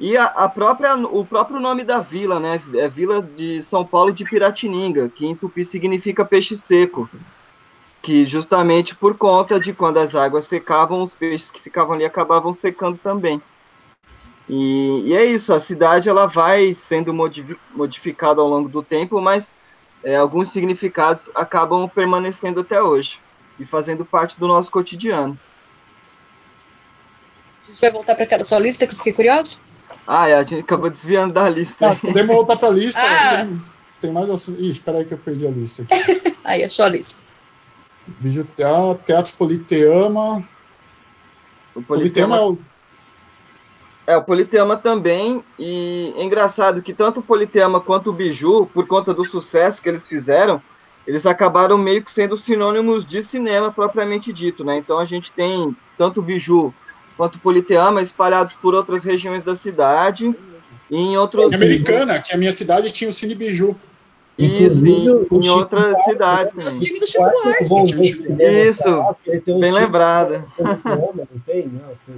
E a, a, própria, o próprio nome da vila, né, é Vila de São Paulo de Piratininga, que em tupi significa peixe seco que justamente por conta de quando as águas secavam, os peixes que ficavam ali acabavam secando também. E, e é isso, a cidade ela vai sendo modificada ao longo do tempo, mas é, alguns significados acabam permanecendo até hoje e fazendo parte do nosso cotidiano. A gente vai voltar para aquela sua lista que eu fiquei curioso? Ah, é, a gente acabou desviando da lista. Ah, podemos voltar para a lista. Ah. Tem, tem, mais assunto. Ih, espera aí que eu perdi a lista aqui. aí, achou a lista. Biju Teatro, Teatro Politeama. O Politeama, Politeama é o. É, o Politeama também, e é engraçado que tanto o Politeama quanto o Biju, por conta do sucesso que eles fizeram, eles acabaram meio que sendo sinônimos de cinema propriamente dito, né? Então a gente tem tanto o Biju quanto o Politeama espalhados por outras regiões da cidade e em outros... Em Americana, que a minha cidade tinha o Cine Biju. Isso, em, em outras cidades também. É o time do Chico Buarque. Isso, bem lembrada.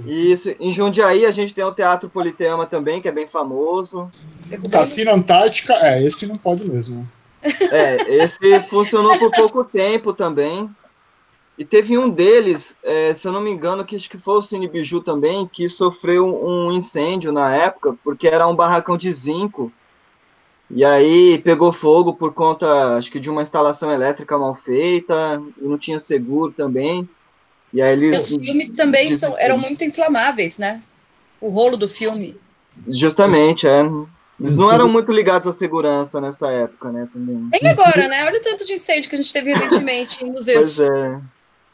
Isso, em Jundiaí a gente tem o Teatro Politeama também, que é bem famoso. Cassino Antártica, é, esse não pode mesmo. É, esse funcionou por pouco tempo também. E teve um deles, é, se eu não me engano, que acho que foi o Cine Biju também, que sofreu um incêndio na época, porque era um barracão de zinco e aí pegou fogo por conta, acho que de uma instalação elétrica mal feita, e não tinha seguro também. E aí eles. Os filmes também são, eram muito inflamáveis, né? O rolo do filme. Justamente, é. Eles não eram muito ligados à segurança nessa época, né? Também. Nem agora, né? Olha o tanto de incêndio que a gente teve recentemente em museus. Pois é.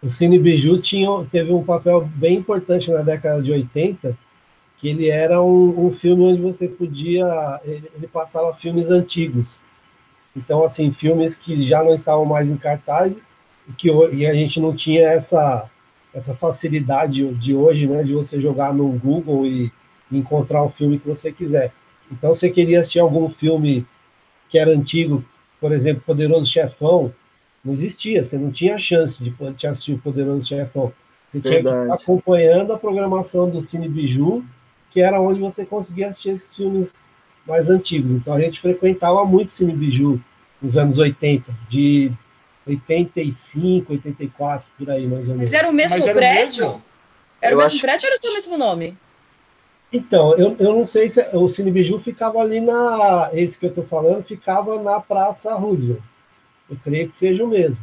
O Cine Biju tinha, teve um papel bem importante na década de 80, que ele era um, um filme onde você podia, ele, ele, passava filmes antigos. Então, assim, filmes que já não estavam mais em cartaz e que e a gente não tinha essa essa facilidade de hoje, né, de você jogar no Google e encontrar o filme que você quiser. Então, você queria assistir algum filme que era antigo, por exemplo, Poderoso Chefão, não existia, você não tinha chance de assistir o Poderoso Chefão. Você Verdade. tinha que estar acompanhando a programação do Cine Biju que era onde você conseguia assistir esses filmes mais antigos. Então a gente frequentava muito Cine Biju nos anos 80, de 85, 84, por aí mais ou menos. Mas era o mesmo era prédio? O mesmo? Era eu o mesmo acho... prédio ou era só o mesmo nome? Então, eu, eu não sei se o Cine Biju ficava ali na. Esse que eu estou falando ficava na Praça Roosevelt. Eu creio que seja o mesmo.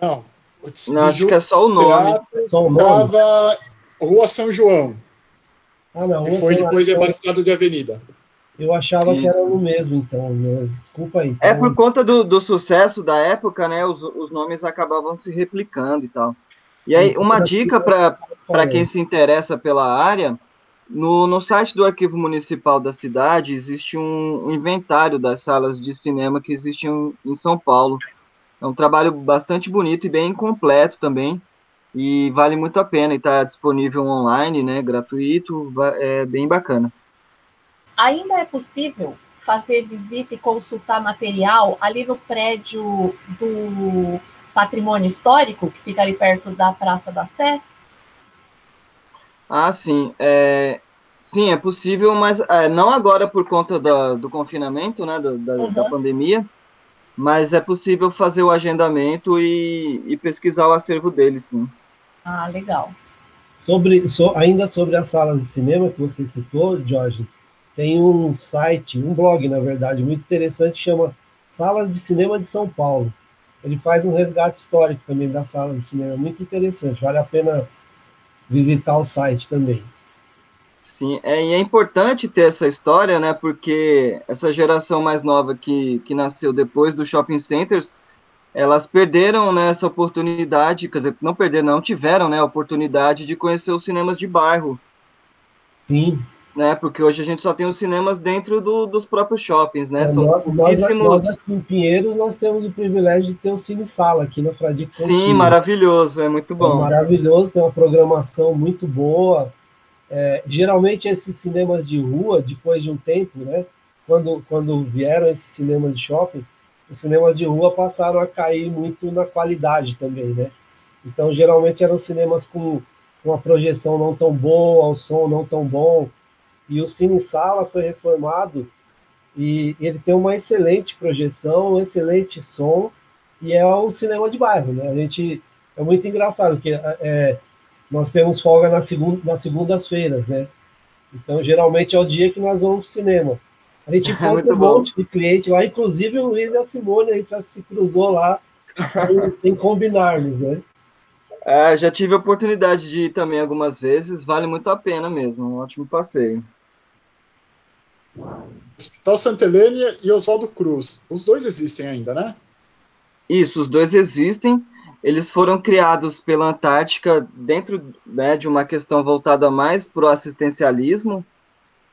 Não. O não, acho que é só o nome. Só o nome. Ficava Rua São João. Ah, não. E foi depois é batizado de Avenida. Eu achava que era o mesmo, então. Né? Desculpa aí. É por conta do, do sucesso da época, né? Os, os nomes acabavam se replicando e tal. E aí, uma dica para quem se interessa pela área, no, no site do Arquivo Municipal da cidade existe um, um inventário das salas de cinema que existiam em São Paulo. É um trabalho bastante bonito e bem completo também e vale muito a pena e está disponível online, né, gratuito, é bem bacana. Ainda é possível fazer visita e consultar material ali no prédio do patrimônio histórico, que fica ali perto da Praça da Sé? Ah, sim. É, sim, é possível, mas é, não agora por conta da, do confinamento, né, da, da, uhum. da pandemia, mas é possível fazer o agendamento e, e pesquisar o acervo dele, sim. Ah, legal. Sobre, so, ainda sobre as salas de cinema que você citou, Jorge, tem um site, um blog, na verdade, muito interessante, chama Salas de Cinema de São Paulo. ele faz um resgate histórico também da sala de cinema, muito interessante, vale a pena visitar o site também. Sim, é, e é importante ter essa história, né, porque essa geração mais nova que, que nasceu depois dos shopping centers, elas perderam né, essa oportunidade, quer dizer, não perderam, não tiveram né, a oportunidade de conhecer os cinemas de bairro. Sim. Né, porque hoje a gente só tem os cinemas dentro do, dos próprios shoppings, né? É, São nós, pouquíssimos. Nós, em Pinheiros, nós temos o privilégio de ter o Cine Sala aqui na Fradique. Sim, maravilhoso, é muito bom. É maravilhoso, tem uma programação muito boa. É, geralmente esses cinemas de rua, depois de um tempo, né? Quando, quando vieram esses cinemas de shopping, os cinemas de rua passaram a cair muito na qualidade também, né? Então, geralmente eram cinemas com uma projeção não tão boa, o som não tão bom. E o Cine Sala foi reformado e ele tem uma excelente projeção, um excelente som, e é um cinema de bairro, né? A gente é muito engraçado que é, nós temos folga na segunda, nas segundas-feiras, né? Então, geralmente é o dia que nós vamos para o cinema. A gente É encontra muito um bom. monte de cliente lá, inclusive o Luiz e a Simone, a gente já se cruzou lá sem, sem combinarmos, né? É, já tive a oportunidade de ir também algumas vezes, vale muito a pena mesmo, um ótimo passeio. Hospital Santa Helena e Oswaldo Cruz. Os dois existem ainda, né? Isso, os dois existem. Eles foram criados pela Antártica dentro né, de uma questão voltada mais para o assistencialismo,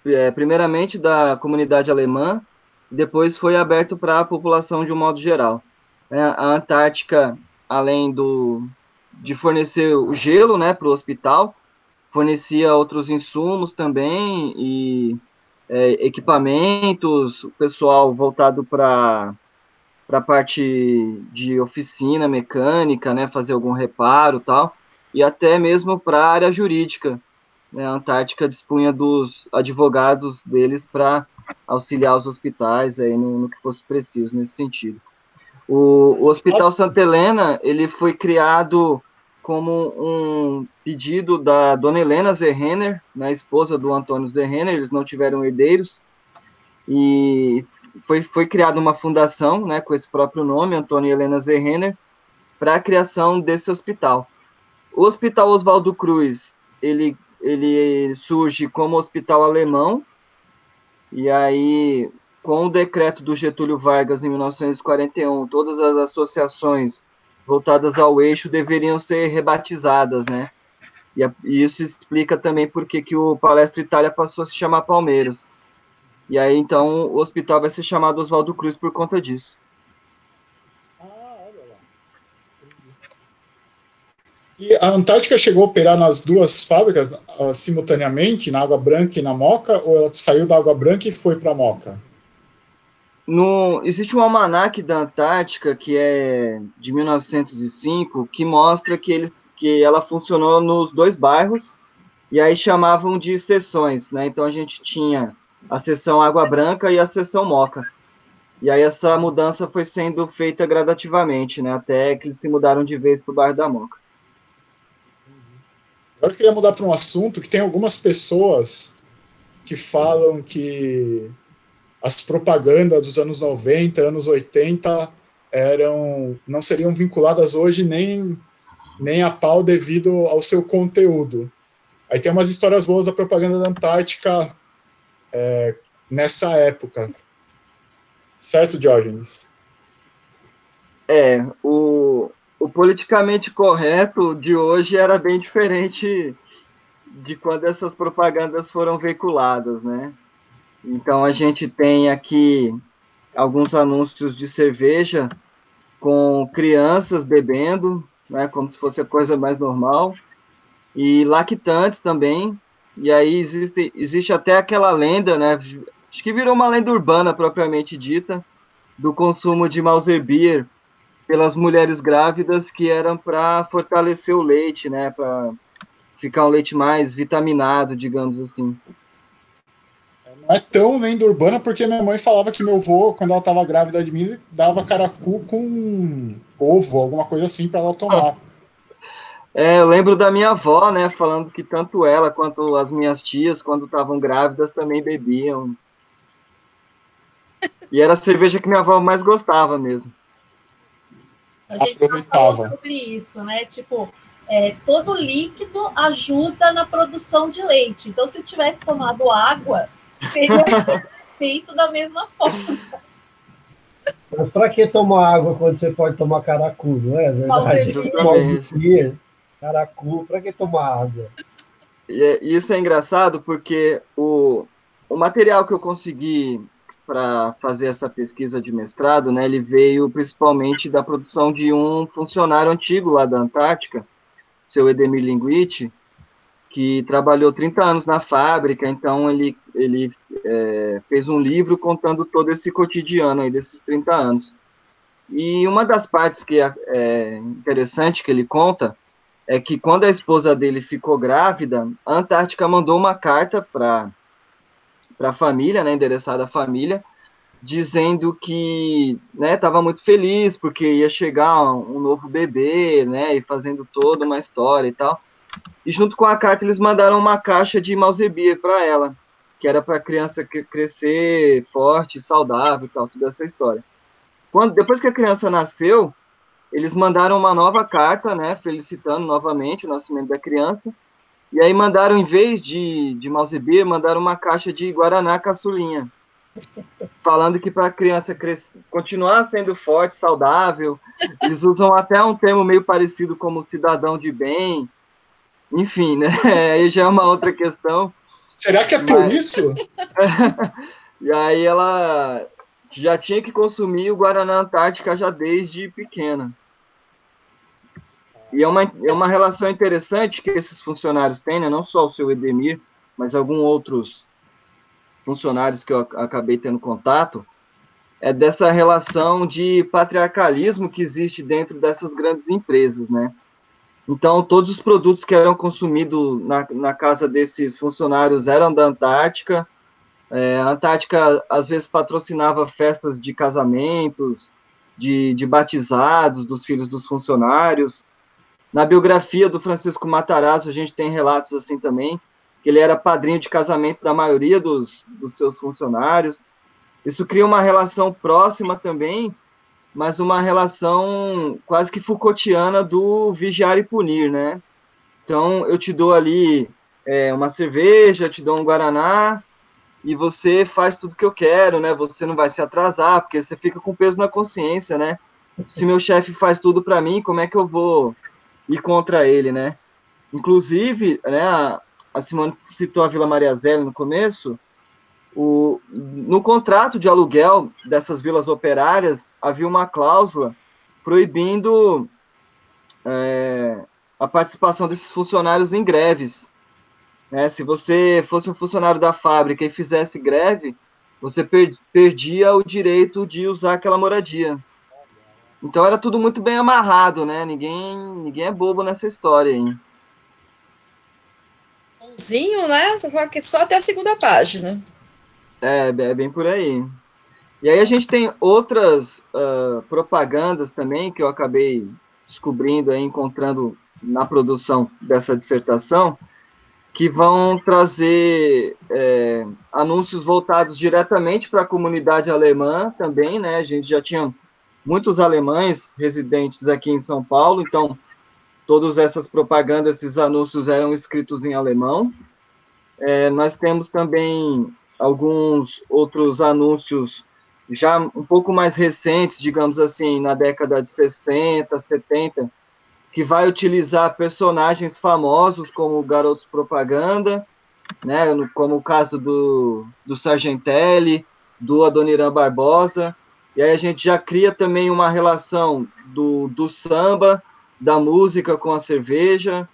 é, primeiramente da comunidade alemã, depois foi aberto para a população de um modo geral. É, a Antártica, além do, de fornecer o gelo né, para o hospital, fornecia outros insumos também e é, equipamentos, o pessoal voltado para a parte de oficina mecânica, né, fazer algum reparo tal, e até mesmo para a área jurídica. Né, a Antártica dispunha dos advogados deles para auxiliar os hospitais aí no, no, que fosse preciso nesse sentido. O, o Hospital Santa Helena ele foi criado como um pedido da dona Helena Zerrenner, né, esposa do Antônio Zerrenner, eles não tiveram herdeiros, e foi, foi criada uma fundação, né, com esse próprio nome, Antônio Helena Zerrenner, para a criação desse hospital. O Hospital Oswaldo Cruz, ele, ele surge como hospital alemão, e aí, com o decreto do Getúlio Vargas em 1941, todas as associações voltadas ao eixo deveriam ser rebatizadas, né? E, isso explica também por que, que o Palestra Itália passou a se chamar Palmeiras. E aí, então, o hospital vai ser chamado Oswaldo Cruz por conta disso. E a Antártica chegou a operar nas duas fábricas uh, simultaneamente, na Água Branca e na Moca, ou ela saiu da Água Branca e foi para a Moca? No, existe um almanaque da Antártica, que é de 1905, que mostra que, eles, que ela funcionou nos dois bairros, e aí chamavam de seções, né? Então a gente tinha a seção Água Branca e a seção Moca. E aí essa mudança foi sendo feita gradativamente, né? Até que eles se mudaram de vez para o bairro da Moca. Agora eu queria mudar para um assunto que tem algumas pessoas que falam que as propagandas dos anos 90, anos 80 eram não seriam vinculadas hoje nem nem a pau devido ao seu conteúdo. Aí tem umas histórias boas da propaganda da Antártica é, nessa época. Certo, Diógenes? É, o, o politicamente correto de hoje era bem diferente de quando essas propagandas foram veiculadas, né? Então a gente tem aqui alguns anúncios de cerveja com crianças bebendo, né, como se fosse a coisa mais normal, e lactantes também. E aí existe, existe até aquela lenda, né? Acho que virou uma lenda urbana propriamente dita, do consumo de Mauser Beer pelas mulheres grávidas que eram para fortalecer o leite, né? Para ficar um leite mais vitaminado, digamos assim. Não é tão lenda urbana porque minha mãe falava que meu avô, quando ela estava grávida de mim, dava caracu com ovo, alguma coisa assim, para ela tomar. É, eu lembro da minha avó, né, falando que tanto ela quanto as minhas tias, quando estavam grávidas, também bebiam. E era a cerveja que minha avó mais gostava mesmo. A gente falou sobre isso, né? Tipo, é, todo líquido ajuda na produção de leite. Então, se tivesse tomado água, teria feito da mesma forma. Mas para que tomar água quando você pode tomar caracu, não é verdade? Justamente. Caracu, para que tomar água? E é, isso é engraçado porque o, o material que eu consegui para fazer essa pesquisa de mestrado, né, ele veio principalmente da produção de um funcionário antigo lá da Antártica, seu Edemir Linguitti, que trabalhou 30 anos na fábrica, então ele, ele é, fez um livro contando todo esse cotidiano aí desses 30 anos. E uma das partes que é, é interessante que ele conta é que quando a esposa dele ficou grávida, a Antártica mandou uma carta para a família, né, endereçada à família, dizendo que estava né, muito feliz porque ia chegar um, um novo bebê, né, e fazendo toda uma história e tal. E junto com a carta eles mandaram uma caixa de Malzebir para ela, que era para a criança crescer forte, saudável e tal, toda essa história. Quando depois que a criança nasceu, eles mandaram uma nova carta, né, felicitando novamente o nascimento da criança. E aí mandaram, em vez de, de Malzebir, mandaram uma caixa de Guaraná caçulinha falando que para a criança crescer, continuar sendo forte, saudável, eles usam até um termo meio parecido como cidadão de bem. Enfim, né? Aí já é uma outra questão. Será que é por Mas... isso? e aí ela já tinha que consumir o Guaraná Antártica já desde pequena. E é uma, é uma relação interessante que esses funcionários têm, né? não só o seu Edemir, mas alguns outros funcionários que eu acabei tendo contato, é dessa relação de patriarcalismo que existe dentro dessas grandes empresas, né? Então, todos os produtos que eram consumidos na, na casa desses funcionários eram da Antártica. É, a Antártica, às vezes, patrocinava festas de casamentos, de, de batizados dos filhos dos funcionários. Na biografia do Francisco Matarazzo, a gente tem relatos assim também, que ele era padrinho de casamento da maioria dos, dos seus funcionários. Isso cria uma relação próxima também, mas uma relação quase que Foucaultiana do vigiar e punir, né? Então, eu te dou ali é, uma cerveja, te dou um guaraná, e você faz tudo que eu quero, né? Você não vai se atrasar, porque você fica com peso na consciência, né? Se meu chefe faz tudo para mim, como é que eu vou ir contra ele, né? Inclusive, né, a Simone citou a Vila Maria Zélia no começo, o, no contrato de aluguel dessas vilas operárias havia uma cláusula proibindo é, a participação desses funcionários em greves. Né? Se você fosse um funcionário da fábrica e fizesse greve, você per perdia o direito de usar aquela moradia. Então era tudo muito bem amarrado, né? Ninguém, ninguém é bobo nessa história aí finalzinho, né? Só que só até a segunda página. É, é bem por aí. E aí a gente tem outras uh, propagandas também que eu acabei descobrindo aí, encontrando na produção dessa dissertação, que vão trazer é, anúncios voltados diretamente para a comunidade alemã também, né? A gente já tinha muitos alemães residentes aqui em São Paulo, então Todas essas propagandas, esses anúncios eram escritos em alemão. É, nós temos também alguns outros anúncios já um pouco mais recentes, digamos assim, na década de 60, 70, que vai utilizar personagens famosos como garotos propaganda, né, como o caso do, do Sargentelli, do Adoniran Barbosa, e aí a gente já cria também uma relação do, do samba da música com a cerveja,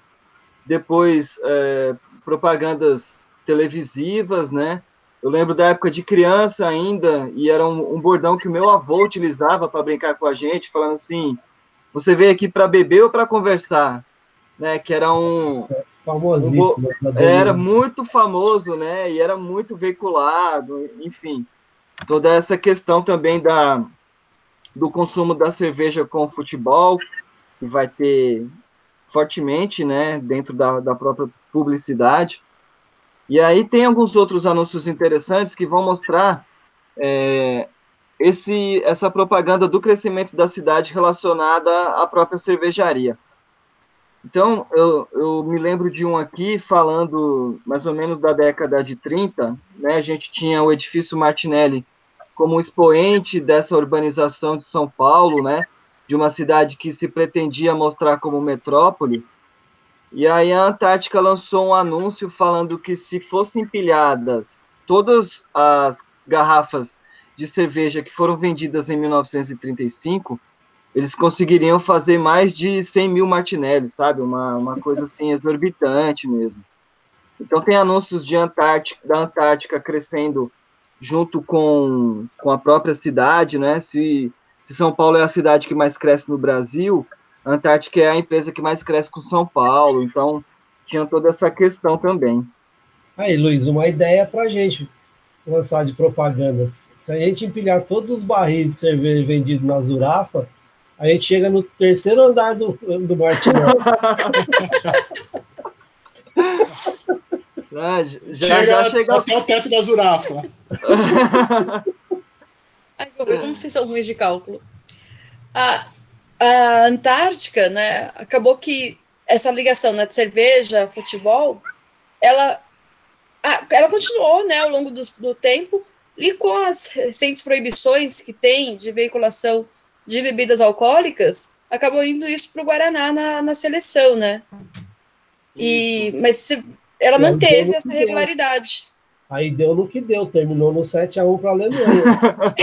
depois é, propagandas televisivas, né? Eu lembro da época de criança ainda, e era um, um bordão que o meu avô utilizava para brincar com a gente, falando assim: você veio aqui para beber ou para conversar? Né, que era um. Famosíssimo. Um, era muito famoso, né? E era muito veiculado, enfim. Toda essa questão também da, do consumo da cerveja com futebol, que vai ter fortemente, né, dentro da, da própria publicidade. E aí tem alguns outros anúncios interessantes que vão mostrar é, esse, essa propaganda do crescimento da cidade relacionada à própria cervejaria. Então, eu, eu me lembro de um aqui falando mais ou menos da década de 30, né? A gente tinha o edifício Martinelli como expoente dessa urbanização de São Paulo, né? De uma cidade que se pretendia mostrar como metrópole. E aí a Antártica lançou um anúncio falando que se fossem empilhadas todas as garrafas de cerveja que foram vendidas em 1935, eles conseguiriam fazer mais de 100 mil Martinelli, sabe? Uma, uma coisa assim exorbitante mesmo. Então tem anúncios de Antártica, da Antártica crescendo junto com, com a própria cidade, né? Se, se São Paulo é a cidade que mais cresce no Brasil, a Antártica é a empresa que mais cresce com São Paulo, então tinha toda essa questão também. Aí, Luiz, uma ideia para a gente lançar de propaganda. Se a gente empilhar todos os barris de cerveja vendidos na Zurafa, a gente chega no terceiro andar do, do Martinelli. Ah, já, Chega, já chega. até o teto da Zurafa. Ai, vou ver como vocês são ruins de cálculo. A, a Antártica, né, acabou que essa ligação né, de cerveja, futebol, ela, a- ela continuou né, ao longo do, do tempo e com as recentes proibições que tem de veiculação de bebidas alcoólicas, acabou indo isso para o Guaraná na, na seleção, né? E, mas se- ela manteve essa que deu. regularidade. Aí deu no que deu, terminou no 7x1 para a Alemanha.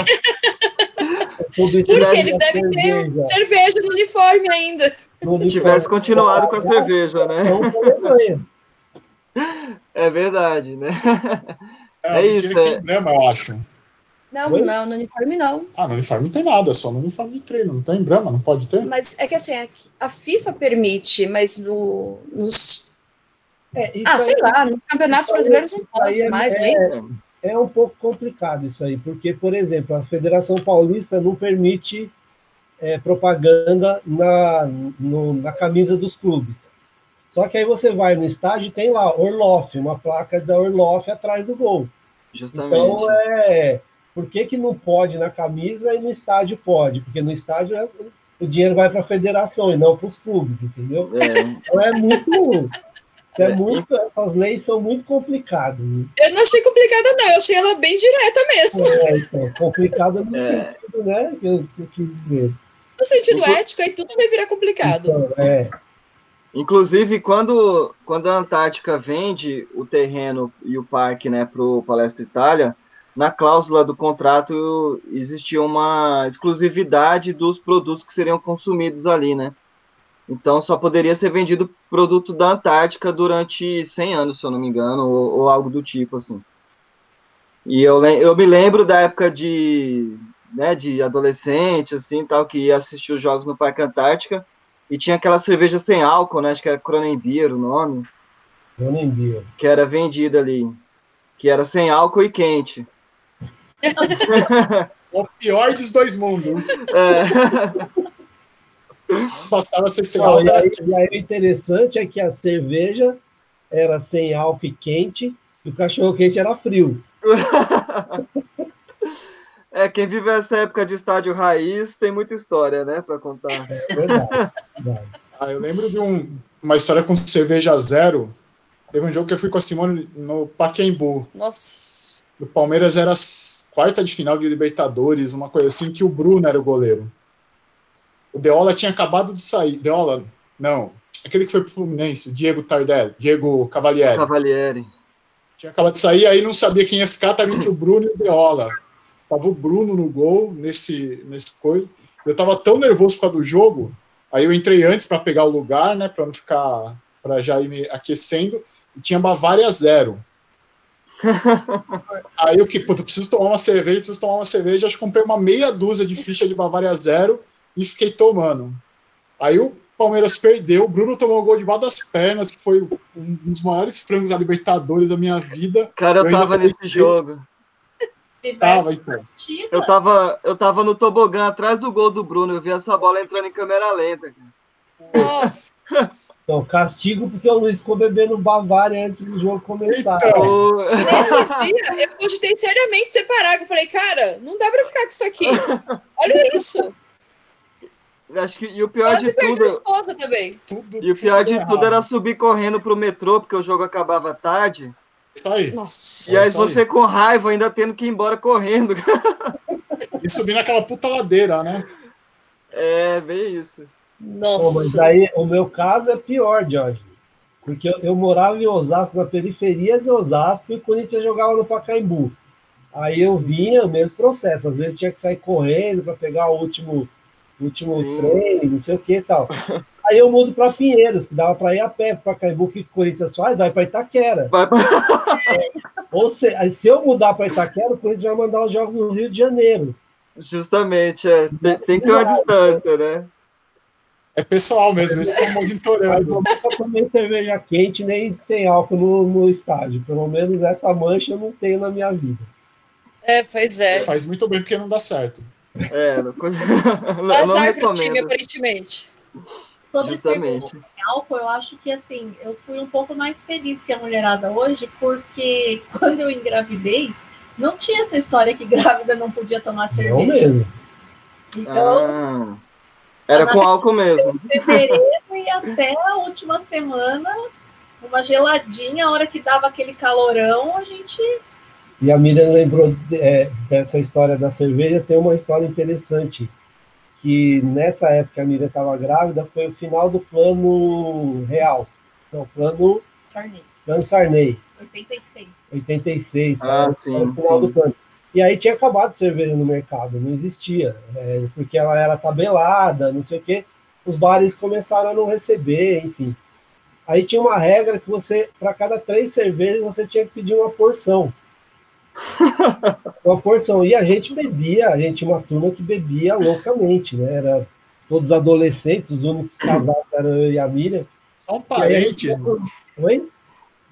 Porque eles devem ter cerveja. cerveja no uniforme ainda. No uniforme. Tivesse continuado com a cerveja, né? É verdade, né? É, É isso, é. tem Brahma, eu acho. Não, Oi? não, no uniforme não. Ah, no uniforme não tem nada, é só no uniforme de treino. Não tem Brahma, não pode ter? Mas é que assim, a- a FIFA permite, mas no, nos. É, Ah, sei aí- lá, nos campeonatos brasileiros não pode é- mais, não é é- isso? É um pouco complicado isso aí, porque, por exemplo, a Federação Paulista não permite é, propaganda na, no- na camisa dos clubes. Só que aí você vai no estádio e tem lá Orloff, uma placa da Orloff atrás do gol. Justamente. Então, é, por que, que não pode na camisa e no estádio pode? Porque no estádio é- o dinheiro vai para a federação e não para os clubes, entendeu? É, Então é muito. Isso é É, muito essas leis são muito complicadas. né? Eu não achei complicada, não. Eu achei ela bem direta mesmo. É, então, complicada no É. sentido, né? Que eu, que eu quis dizer. No sentido ético, aí tudo vai virar complicado. Então, é, Inclusive, quando, quando a Antártica vende o terreno e o parque né, para o Palestra Itália, na cláusula do contrato existia uma exclusividade dos produtos que seriam consumidos ali, né? Então só poderia ser vendido produto da Antártica durante 100 anos, se eu não me engano, ou, ou algo do tipo assim. E eu, eu me lembro da época de, né, de adolescente, assim, tal, que ia assistir os jogos no Parque Antártica, e tinha aquela cerveja sem álcool, né? Acho que era Cronenbeer o nome, vi. que era vendida ali. Que era sem álcool e quente. O pior dos dois mundos. É, Passava a ser sem Não, álcool. e, aí, e aí o interessante é que a cerveja era sem álcool e quente, e o cachorro quente era frio. é, quem vive essa época de estádio raiz tem muita história, né, pra contar. É verdade. verdade. Ah, eu lembro de um- uma história com cerveja zero. Teve um jogo que eu fui com a Simone no Pacaembu. Nossa. O Palmeiras era quarta de final de Libertadores, uma coisa assim, que o Bruno era o goleiro. O Deola tinha acabado de sair. Deola, não. Aquele que foi pro Fluminense, Diego Tardelli, Diego Cavalieri. Cavalieri. Tinha acabado de sair, aí não sabia quem ia ficar, tava entre o Bruno e o Deola. Tava o Bruno no gol, nesse, nesse coisa. Eu tava tão nervoso por causa do jogo, aí eu entrei antes para pegar o lugar, né, para não ficar, para já ir me aquecendo, e tinha Bavária zero. aí eu que, puta, preciso tomar uma cerveja, preciso tomar uma cerveja, acho que comprei uma meia dúzia de ficha de Bavária zero e fiquei tomando. Aí o Palmeiras perdeu, o Bruno tomou o gol debaixo das pernas, que foi um dos maiores frangos da Libertadores da minha vida. Cara, eu Eu tava nesse jogo. Tava, então. Eu tava, eu tava no tobogã atrás do gol do Bruno. Eu vi essa bola entrando em câmera lenta. cara. Nossa. Então, castigo porque o Luiz ficou bebendo Bavária antes do jogo começar. O- Nesses dias, eu cogitei seriamente separar. que Eu falei, cara, não dá pra ficar com isso aqui. Olha isso. Acho que, e o pior Quase de tudo, esposa também. Tudo, e o pior de errado. tudo era subir correndo pro metrô, porque o jogo acabava tarde. Isso aí. Nossa. E aí isso aí. você com raiva ainda tendo que ir embora correndo. E subir naquela puta ladeira, né? É, bem isso. Pô, mas Nossa. aí o meu caso é pior, Jorge. Porque eu, eu morava em Osasco, na periferia de Osasco, e o Corinthians jogava no Pacaembu. Aí eu vinha, o mesmo processo. Às vezes tinha que sair correndo para pegar o último, último Sim. trem, não sei o que e tal. Aí eu mudo para Pinheiros, que dava para ir a pé para. O que o Corinthians faz? Vai para Itaquera. Vai pra- Ou se, aí se eu mudar para Itaquera, o Corinthians vai mandar os jogos no Rio de Janeiro. Justamente, é. Tem, tem que ter uma distância, né? É pessoal mesmo, eles estão monitorando. não dá para comer cerveja quente nem sem álcool no, no estádio. Pelo menos essa mancha eu não tenho na minha vida. É, pois é. Faz muito bem porque não dá certo. É, não, não, não Azar pro time, aparentemente. Sobre Justamente. álcool, eu acho que assim, eu fui um pouco mais feliz que a mulherada hoje, porque quando eu engravidei, não tinha essa história que grávida não podia tomar cerveja. mesmo. Então, Ah, era com álcool mesmo. fevereiro e até a última semana, uma geladinha, a hora que dava aquele calorão, a gente. E a Miriam lembrou é, dessa história da cerveja. Tem uma história interessante. Que nessa época que a Miriam estava grávida, foi o final do plano real. Não, plano, Sarney, plano Sarney, 86. 86. Ah, né? sim, Foi o final sim. do plano. E aí tinha acabado cerveja no mercado, não existia. é, porque ela era tabelada, não sei o quê. Os bares começaram a não receber, enfim. Aí tinha uma regra que você, para cada três cervejas, você tinha que pedir uma porção. Uma porção. E a gente bebia, a gente tinha uma turma que bebia loucamente, né? Era todos adolescentes, os únicos casados eram eu e a Miriam. Só um parênteses, Oi?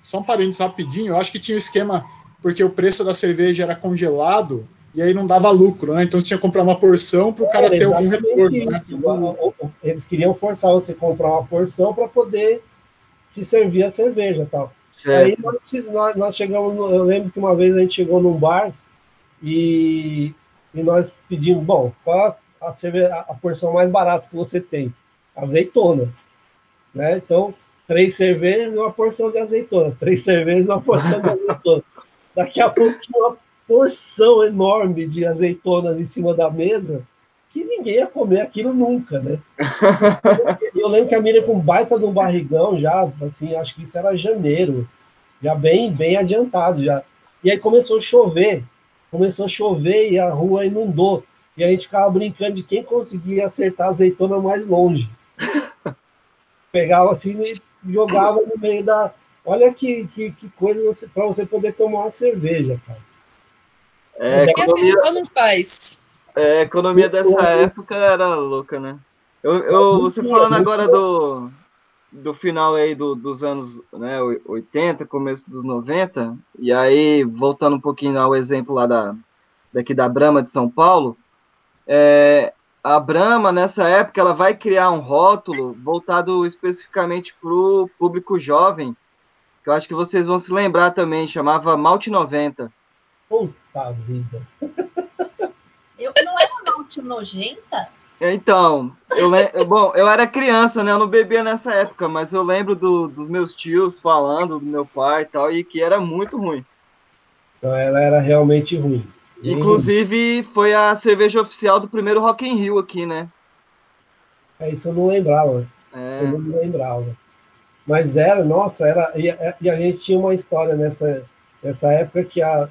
só um parênteses rapidinho. Eu acho que tinha um esquema, porque o preço da cerveja era congelado e aí não dava lucro, né? Então você tinha que comprar uma porção para o cara ter algum retorno, né? isso. Eles queriam forçar você a comprar uma porção para poder te servir a cerveja tal. Aí nós, nós- chegamos, eu lembro que uma vez a gente chegou num bar e, e nós pedimos, bom, qual a, cerveja, a porção mais barata que você tem? Azeitona. Né? Então, três cervejas e uma porção de azeitona. Três cervejas e uma porção de azeitona. Daqui a pouco tinha uma porção enorme de azeitonas em cima da mesa que ninguém ia comer aquilo nunca, né? Eu lembro que a Miriam com um baita de um barrigão já, assim, acho que isso era janeiro, já bem, bem adiantado já. E aí começou a chover, começou a chover e a rua inundou. E a gente ficava brincando de quem conseguia acertar a azeitona mais longe. Pegava assim e jogava no meio da. Olha que, que, que coisa você, para você poder tomar uma cerveja, cara. É, E a pessoa não faz. É, a economia dessa época era louca, né? Eu, eu, você falando agora do, do final aí do, dos anos né, 80, começo dos 90, e aí, voltando um pouquinho ao exemplo lá da, daqui da Brahma de São Paulo, é, a Brahma, nessa época, ela vai criar um rótulo voltado especificamente para o público jovem, que eu acho que vocês vão se lembrar também, chamava Malte 90. Puta vida. Eu não era malte nojenta? Então, eu, bom, eu era criança, né? Eu não bebia nessa época, mas eu lembro do- dos meus tios falando, do meu pai e tal, e que era muito ruim. Então ela era realmente ruim. Inclusive, foi a cerveja oficial do primeiro Rock in Rio aqui, né? ruim. É isso eu não lembrava. Eu É, não me lembrava. Mas era, nossa, era. E, e a gente tinha uma história nessa, nessa época que a,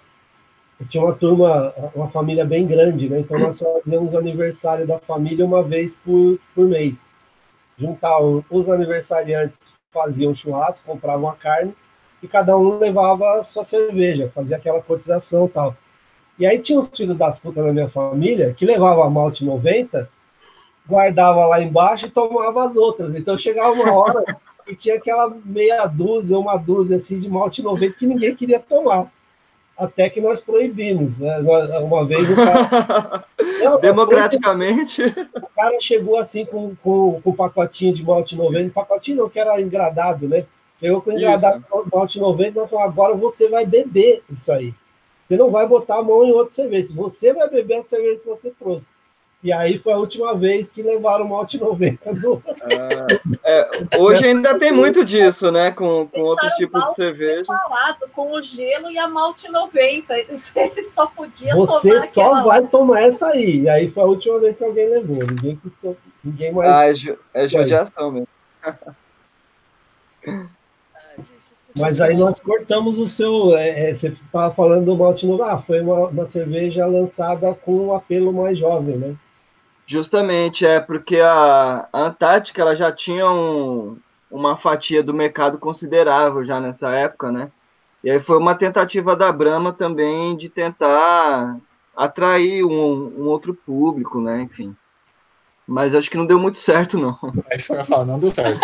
tinha uma turma, uma família bem grande, né? Então nós fazíamos aniversário da família uma vez por, por mês. Juntavam os aniversariantes, faziam churrasco, compravam a carne e cada um levava a sua cerveja, fazia aquela cotização e tal. E aí tinha os filhos das putas na minha família que levava a malte 90, guardava lá embaixo e tomava as outras. Então chegava uma hora e tinha aquela meia dúzia, uma dúzia assim de malte 90 que ninguém queria tomar. Até que nós proibimos. Né? Uma vez o cara... Não, Democraticamente. O cara chegou assim com, com, com o pacotinho de malte 90, pacotinho não, que era engradado, né? Chegou com o engradado de malte 90 e nós falamos, agora você vai beber isso aí. Você não vai botar a mão em outra cerveja. Você vai beber a cerveja que você trouxe. E aí foi a última vez que levaram o malte 90 do... é, hoje ainda tem muito disso, né? Com, com outros tipos de cerveja. Separado, com o gelo e a malte 90. Ele só podia Você tomar só vai tomar essa aí. E aí foi a última vez que alguém levou. Ninguém, ninguém mais. Ah, é, ju é judiação mesmo. Mas aí nós cortamos o seu. É, é, você estava falando do malte 90. Ah, foi uma, uma cerveja lançada com um apelo mais jovem, né? Justamente, é porque a, Antártica ela já tinha um, uma fatia do mercado considerável já nessa época, né? E aí foi uma tentativa da Brahma também de tentar atrair um, um outro público, né? Enfim. Mas acho que não deu muito certo, não. É isso que eu ia falar, não deu certo.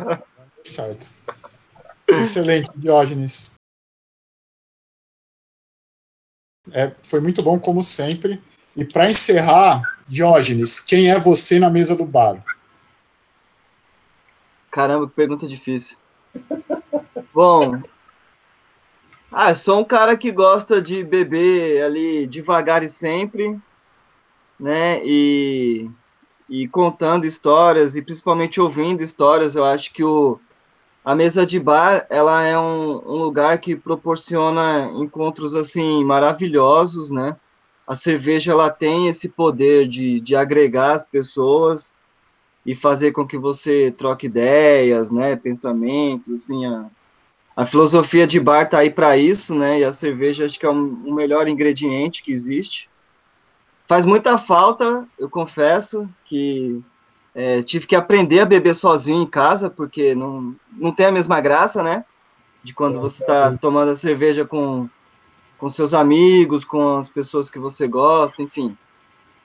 não deu certo. Excelente, Diógenes. É, foi muito bom, como sempre. E para encerrar, Diógenes, quem é você na mesa do bar? Caramba, que pergunta difícil. Bom, ah, sou um cara que gosta de beber ali devagar e sempre, né? E, e contando histórias e principalmente ouvindo histórias. Eu acho que o, a mesa de bar ela é um, um lugar que proporciona encontros assim maravilhosos, né? A cerveja ela tem esse poder de, de agregar as pessoas e fazer com que você troque ideias, né, pensamentos, assim, a, a filosofia de bar tá aí para isso, né, e a cerveja acho que é um, o melhor ingrediente que existe. Faz muita falta, eu confesso, que é, tive que aprender a beber sozinho em casa, porque não, não tem a mesma graça, né, de quando você está tomando a cerveja com com seus amigos, com as pessoas que você gosta, enfim.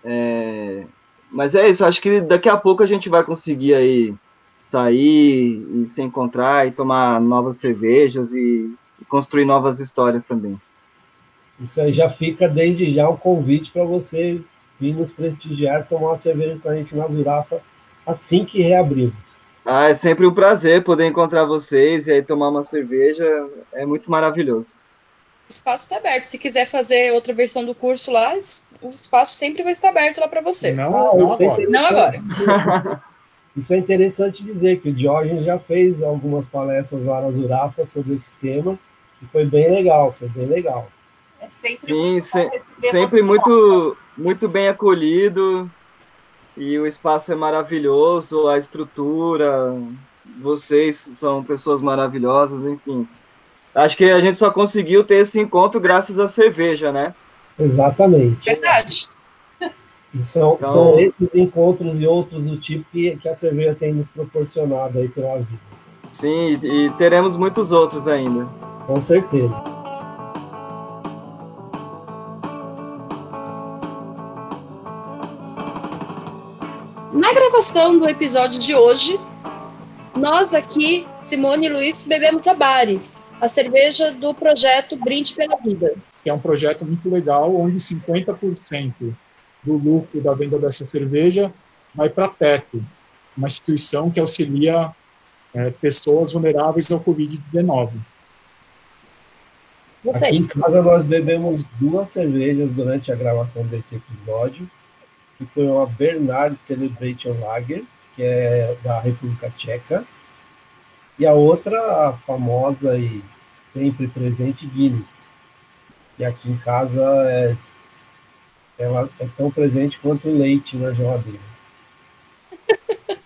É, mas é isso, acho que daqui a pouco a gente vai conseguir aí sair e se encontrar e tomar novas cervejas e, e construir novas histórias também. Isso aí já fica desde já um convite para você vir nos prestigiar, tomar uma cerveja com a gente na Zurafa assim que reabrirmos. Ah, é sempre um prazer poder encontrar vocês e aí tomar uma cerveja, é muito maravilhoso. O espaço está aberto. Se quiser fazer outra versão do curso lá, o espaço sempre vai estar aberto lá para você. Não, ah, não agora. Não agora. Isso é interessante dizer que o Diógenes já fez algumas palestras lá na Zurafa sobre esse tema e foi bem legal, foi bem legal. É sempre Sim, se, sempre muito, muito bem acolhido e o espaço é maravilhoso, a estrutura, vocês são pessoas maravilhosas, enfim. Acho que a gente só conseguiu ter esse encontro graças à cerveja, né? Exatamente. Verdade. E são, então... são esses encontros e outros do tipo que, que a cerveja tem nos proporcionado aí pela vida. Sim, e teremos muitos outros ainda. Com certeza. Na gravação do episódio de hoje, nós aqui, Simone e Luiz, bebemos a bares a cerveja do projeto Brinde pela Vida. É um projeto muito legal, onde 50% do lucro da venda dessa cerveja vai para a TETO, uma instituição que auxilia é, pessoas vulneráveis ao Covid-19. Aqui em casa nós bebemos duas cervejas durante a gravação desse episódio, que foi uma Bernard Celebration Lager, que é da República Tcheca, e a outra, a famosa e sempre presente, Guinness. E aqui em casa é, ela é tão presente quanto o leite na geladeira.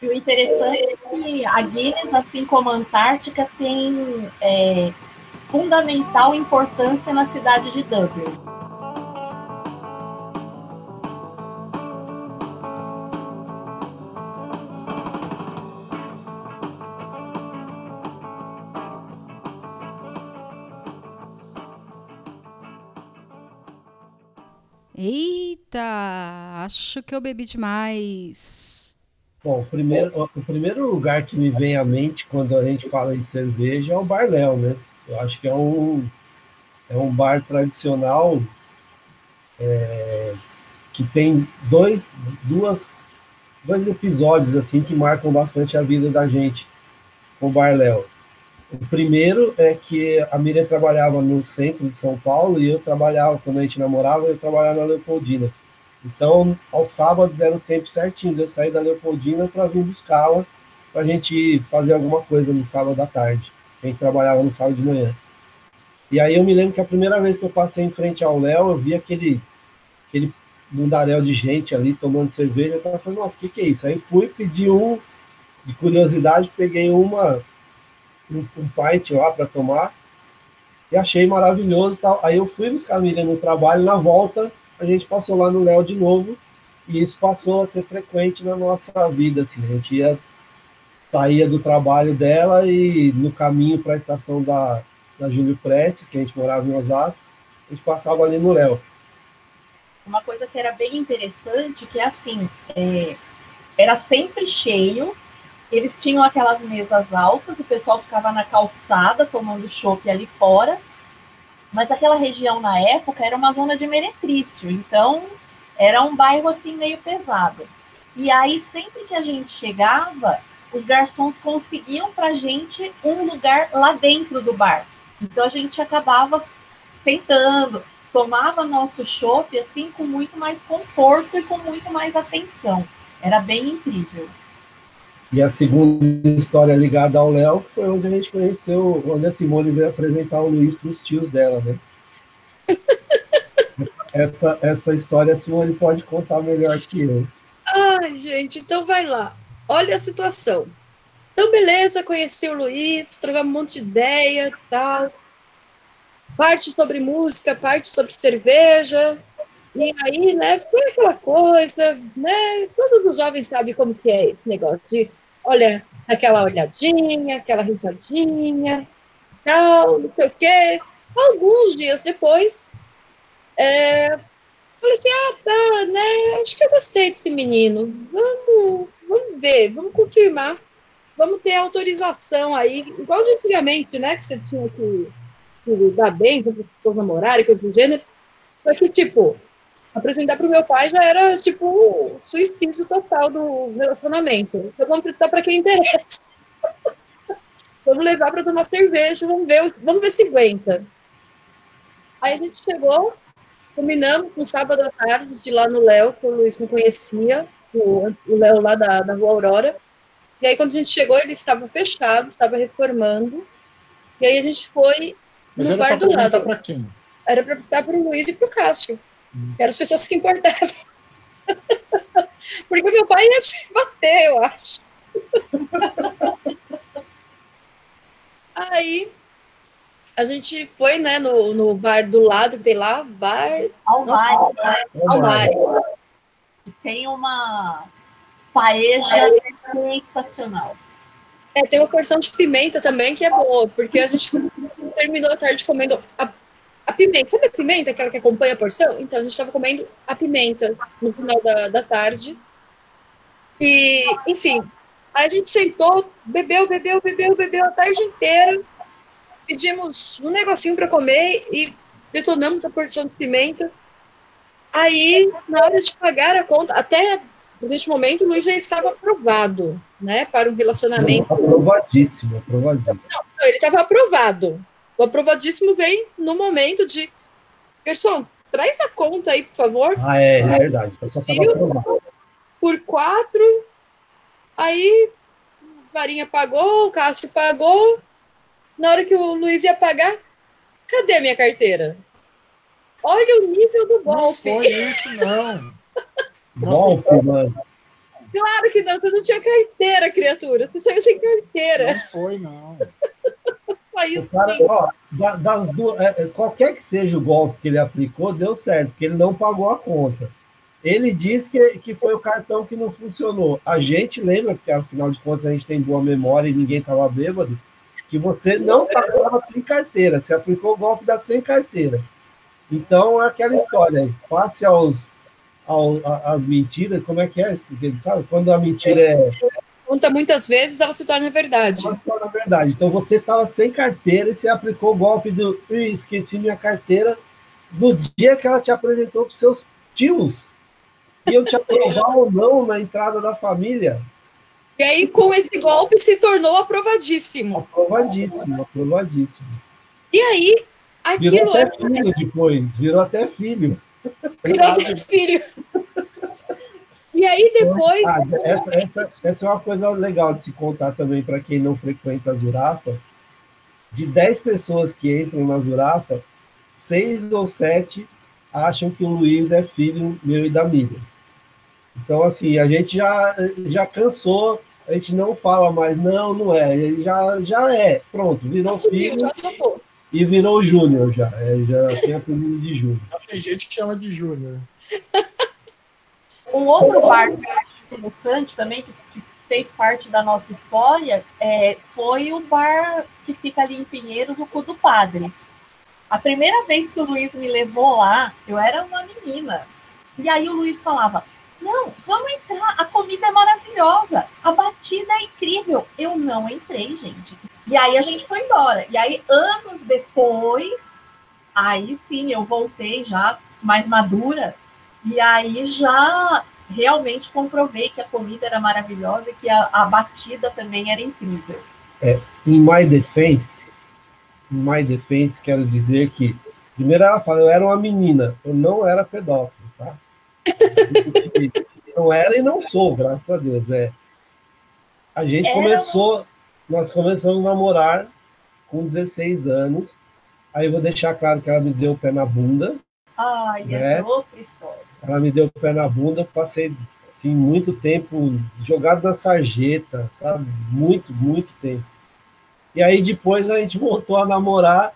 E o interessante é que a Guinness, assim como a Antártica, tem é, fundamental importância na cidade de Dublin. Eita, acho que eu bebi demais. Bom, o primeiro, o primeiro lugar que me vem à mente quando a gente fala em cerveja é o Barléu, né? Eu acho que é um, é um bar tradicional é, que tem dois, duas, dois episódios assim que marcam bastante a vida da gente o Bar Léo. O primeiro é que a Miriam trabalhava no centro de São Paulo e eu trabalhava, quando a gente namorava, eu trabalhava na Leopoldina. Então, aos sábados era o tempo certinho eu sair da Leopoldina para vir buscá-la para a gente fazer alguma coisa no sábado à tarde. A gente trabalhava no sábado de manhã. E aí eu me lembro que a primeira vez que eu passei em frente ao Léo, eu vi aquele, aquele mundaréu de gente ali tomando cerveja. Eu tava falando, nossa, o que, que é isso? Aí fui pedir um, de curiosidade, peguei uma, um, um pint lá para tomar e achei maravilhoso tal. Aí eu fui buscar a Miriam no trabalho, na volta a gente passou lá no Léo de novo e isso passou a ser frequente na nossa vida, assim, a gente ia saía do trabalho dela e no caminho para a estação da, da Júlio Prestes, que a gente morava em Osasco, a gente passava ali no Léo. Uma coisa que era bem interessante, que é assim, é, era sempre cheio, eles tinham aquelas mesas altas, o pessoal ficava na calçada tomando chopp ali fora, mas aquela região na época era uma zona de meretrício, então era um bairro assim meio pesado. E aí sempre que a gente chegava, os garçons conseguiam para gente um lugar lá dentro do bar. Então a gente acabava sentando, tomava nosso chopp assim com muito mais conforto e com muito mais atenção. Era bem incrível. E a segunda história ligada ao Léo, que foi onde a gente conheceu, onde a Simone veio apresentar o Luiz para os tios dela, né? essa, essa história a Simone pode contar melhor que eu. Ai, gente, então vai lá. Olha a situação. Então, beleza, conheci o Luiz, trocamos um monte de ideia tal. Parte sobre música, parte sobre cerveja. E aí, né, foi aquela coisa, né? Todos os jovens sabem como que é esse negócio de, olha, aquela olhadinha, aquela risadinha, tal, não sei o quê. Alguns dias depois, é, falei assim, ah, tá, né, acho que eu gostei desse menino. Vamos, vamos ver, vamos confirmar. Vamos ter autorização aí, igual de antigamente, né, que você tinha que, que dar bem para as pessoas namorarem, coisas do gênero. Só que, tipo, apresentar para o meu pai já era tipo suicídio total do relacionamento. Então vamos precisar para quem interessa. vamos levar para tomar cerveja, vamos ver, vamos ver se aguenta. Aí a gente chegou, combinamos no sábado à tarde de ir lá no Léo, que o Luiz me conhecia, o Léo lá da, da Rua Aurora. E aí quando a gente chegou, ele estava fechado, estava reformando. E aí a gente foi Mas no era bar do lado. apresentar para quem? Era para apresentar para o Luiz e para o Cássio. Eram as pessoas que importavam. Porque meu pai ia te bater, eu acho. Aí a gente foi, né, no, no bar do lado que tem lá, bar. Mar. E tem uma paeja sensacional. É, tem uma porção de pimenta também que é boa, porque a gente terminou a tarde comendo a, a pimenta. Sabe a pimenta, aquela que acompanha a porção? Então a gente estava comendo a pimenta no final da, da tarde. E, enfim, aí a gente sentou, bebeu, bebeu, bebeu, bebeu a tarde inteira. Pedimos um negocinho para comer e detonamos a porção de pimenta. Aí, na hora de pagar a conta, até neste momento, o Luiz já estava aprovado, né, para um relacionamento. Aprovadíssimo, aprovadíssimo. Não, ele estava aprovado. O aprovadíssimo vem no momento de. Garçom, traz a conta aí, por favor. Ah, é, é verdade. Eu só. Por quatro. Aí, Varinha pagou, o Cássio pagou. Na hora que o Luiz ia pagar, cadê a minha carteira? Olha o nível do Não golpe. foi isso, não. Nossa, Golpe, mano. Claro que não, você não tinha carteira, criatura. Você saiu sem carteira. não foi, não. O cara, ó, da- das duas, é, é, qualquer que seja o golpe que ele aplicou, deu certo, porque ele não pagou a conta. Ele disse que, que foi o cartão que não funcionou. A gente lembra, porque afinal de contas a gente tem boa memória e ninguém estava bêbado, que você não estava sem carteira, você aplicou o golpe da sem carteira. Então é aquela história, face aos, ao, às mentiras, como é que é? Sabe? Quando a mentira é, conta muitas vezes, ela se torna verdade. Ela se torna verdade. Então você estava sem carteira e você aplicou o golpe do "Ih, esqueci minha carteira no dia que ela te apresentou para seus tios. Iam te aprovar ou não na entrada da família. E aí, com esse golpe, se tornou aprovadíssimo. Aprovadíssimo, aprovadíssimo. E aí, Virou aquilo é até filho depois, virou até filho. virou até filho. E aí, depois. Ah, essa, essa, essa é uma coisa legal de se contar também para quem não frequenta a Zurafa. De 10 pessoas que entram na Zurafa, seis ou sete acham que o Luiz é filho meu e da Miriam. Então, assim, a gente já, já cansou, a gente não fala mais, não, não é, ele já, já é, pronto, virou Assumiu, filho já adotou. e virou Júnior já, é, já tem apelido de Júnior. Tem gente que chama de Júnior. Um outro bar interessante também, que, que fez parte da nossa história, é, foi o bar que fica ali em Pinheiros, o Cu do Padre. A primeira vez que o Luiz me levou lá, eu era uma menina. E aí o Luiz falava: Não, vamos entrar, a comida é maravilhosa, a batida é incrível. Eu não entrei, gente. E aí a gente foi embora. E aí, anos depois, aí sim eu voltei já mais madura. E aí já realmente comprovei que a comida era maravilhosa e que a, a batida também era incrível. Em My Defense, em My Defense, quero dizer que, primeiro ela fala, eu era uma menina, eu não era pedófilo, tá? não era e não sou, graças a Deus. É. A gente Éramos- começou, nós começamos a namorar com 16 anos. Aí eu vou deixar claro que ela me deu o pé na bunda. Ai, essa Né? é outra história. Ela me deu o pé na bunda, passei assim, muito tempo jogado na sarjeta, sabe? Muito, muito tempo. E aí depois a gente voltou a namorar.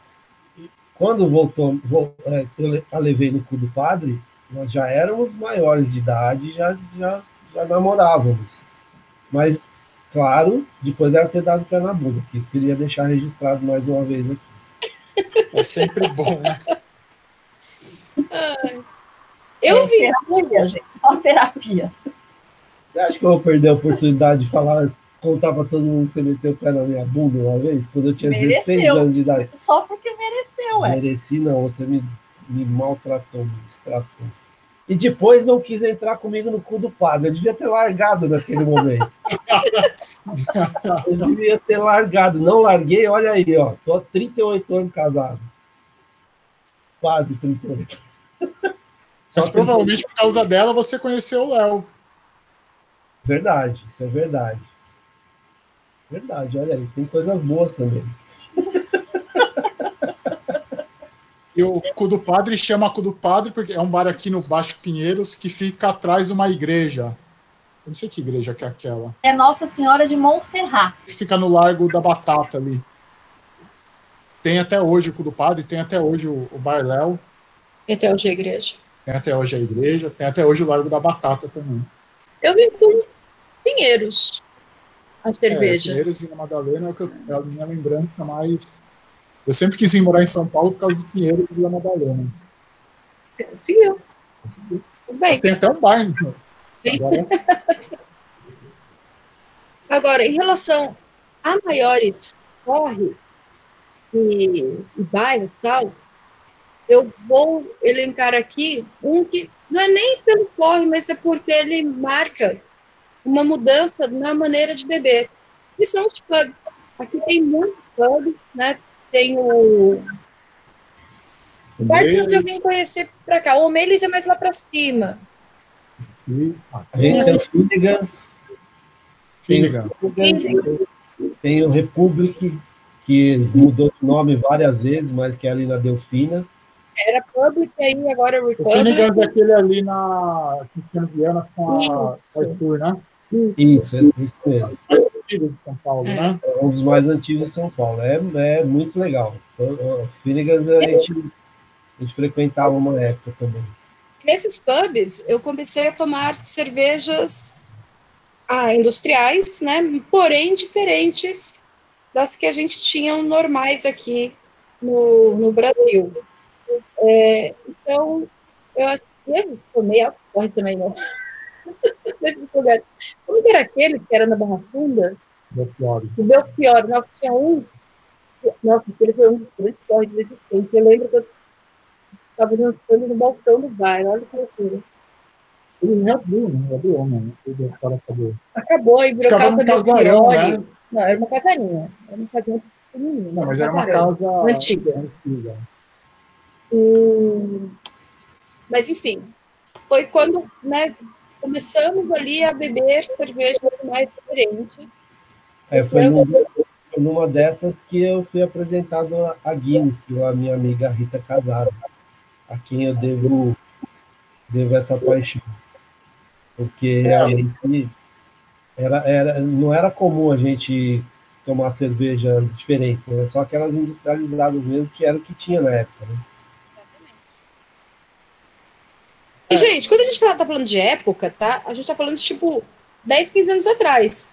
E Quando voltou, vol- é, eu a levei no cu do padre, nós já éramos maiores de idade, e já, já, já namorávamos. Mas, claro, depois dela ter dado o pé na bunda, que eu queria deixar registrado mais uma vez aqui. É sempre bom, né? Eu É vi. terapia, gente, só terapia. Você acha que eu vou perder a oportunidade de falar, contar para todo mundo que você meteu o pé na minha bunda uma vez, quando eu tinha 16 Mereceu. anos de idade? Só porque mereceu, é. Mereci não, você me, me maltratou, me destratou. E depois não quis entrar comigo no cu do padre. Eu devia ter largado naquele momento. Eu devia ter largado. Não larguei, olha aí, ó. Tô há 38 anos casado. Quase 38. Mas provavelmente por causa dela você conheceu o Léo. Verdade, isso é verdade. Verdade, olha aí, tem coisas boas também. E o Cu do Padre chama Cu do Padre porque é um bar aqui no Baixo Pinheiros que fica atrás de uma igreja. Eu não sei que igreja que é aquela. É Nossa Senhora de Montserrat. Que fica no Largo da Batata ali. Tem até hoje o Cu do Padre, tem até hoje o, o Bar Léo, Até hoje a igreja. tem até hoje a igreja, tem até hoje o Largo da Batata também. Eu vi com Pinheiros a É, cerveja. Pinheiros e Vila Madalena é, o que eu- é a minha lembrança mais. Eu sempre quis vir morar em São Paulo por causa de Pinheiros e Vila Madalena. Seguiu. Tudo bem. Tem até um bairro. Agora, Agora, em relação a maiores corres e, e bairros e tal, eu vou elencar aqui um que não é nem pelo corre, mas é porque ele marca uma mudança na maneira de beber, que são os pubs. Aqui tem muitos pubs, né? Tem o Bartins eu vim conhecer pra cá. O Melis é mais lá pra cima. A gente tem o Finnegan's, Finnegan. tem o Republic, que mudou de nome várias vezes, mas que é ali na Delfina. Era Public aí, agora é O Republic. Finnegan é aquele ali na Cristiano Viana com a. Arthur, né? Isso, é isso mesmo. Filho de São Paulo, né? É um dos mais antigos de São Paulo. É, é muito legal. O Finnegan's a gente, a gente frequentava uma época também. Nesses pubs, eu comecei a tomar cervejas ah, industriais, né? Porém, diferentes das que a gente tinha normais aqui no, no Brasil. É, então, eu acho que eu tomei altos também, não. desses lugares. Como era aquele que era na Barra Funda? Belchior. O Belchior. Nossa, tinha um. Nossa, aquele foi um dos grandes corres de resistência. Eu lembro que eu estava dançando no balcão do bar. Olha que loucura. Ele não abriu, né? Abriu homem, né? Belchior acabou. Acabou e virou Ficava Belchior. né? Não, era uma casarinha. Era uma casinha pequenininha. Não, mas era uma casa Antiga. antiga. Mas, enfim, foi quando né, começamos ali a beber cervejas mais diferentes. É, foi, num- foi numa dessas que eu fui apresentado a- Guinness, pela minha amiga Rita Casado, a quem eu devo, devo essa paixão. Porque a gente era, era, não era comum a gente tomar cervejas diferentes, né? só aquelas industrializadas mesmo, que era o que tinha na época. Né? E, gente, quando a gente fala, tá falando de época, tá? A gente tá falando de, tipo, 10, 15 anos atrás.